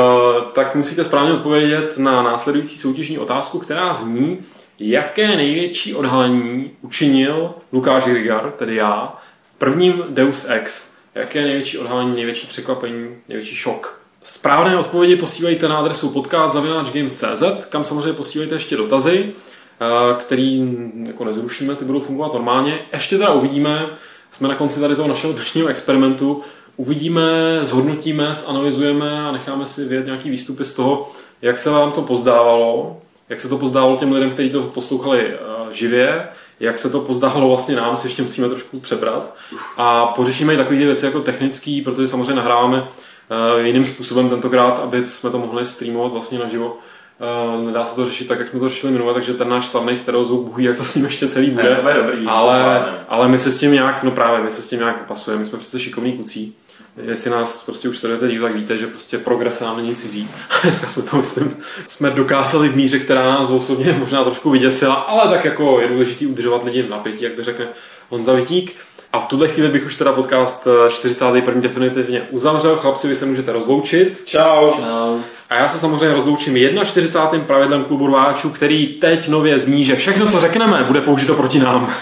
tak musíte správně odpovědět na následující soutěžní otázku, která zní, jaké největší odhalení učinil Lukáš Rigar, tedy já, v prvním Deus Ex. Jaké je největší odhalení, největší překvapení, největší šok? Správné odpovědi posílejte na adresu podcast.games.cz, kam samozřejmě posílejte ještě dotazy, eh, který jako nezrušíme, ty budou fungovat normálně. Ještě teda uvidíme, jsme na konci tady toho našeho dnešního experimentu, uvidíme, zhodnotíme, zanalizujeme a necháme si vědět nějaký výstupy z toho, jak se vám to pozdávalo, jak se to pozdávalo těm lidem, kteří to poslouchali eh, živě, jak se to pozdávalo vlastně nám, si ještě musíme trošku přebrat. A pořešíme i takové věci jako technický, protože samozřejmě nahráváme eh, jiným způsobem tentokrát, aby jsme to mohli streamovat vlastně naživo. Uh, nedá se to řešit tak, jak jsme to řešili minule, takže ten náš slavný stereozvuk, bohu jak to s ním ještě celý bude. Ne, to je dobrý, ale, ale my se s tím nějak, no právě, my se s tím nějak popasujeme, my jsme přece šikovní kucí. Jestli nás prostě už sledujete díl, tak víte, že prostě progres nám není cizí. Dneska jsme to, myslím, jsme dokázali v míře, která nás osobně možná trošku vyděsila, ale tak jako je důležité udržovat lidi v napětí, jak by řekne Honza Vitík. A v tuhle chvíli bych už teda podcast 41. definitivně uzavřel. Chlapci, vy se můžete rozloučit. Čau. Čau. A já se samozřejmě rozloučím 41. pravidlem klubu rváčů, který teď nově zní, že všechno, co řekneme, bude použito proti nám.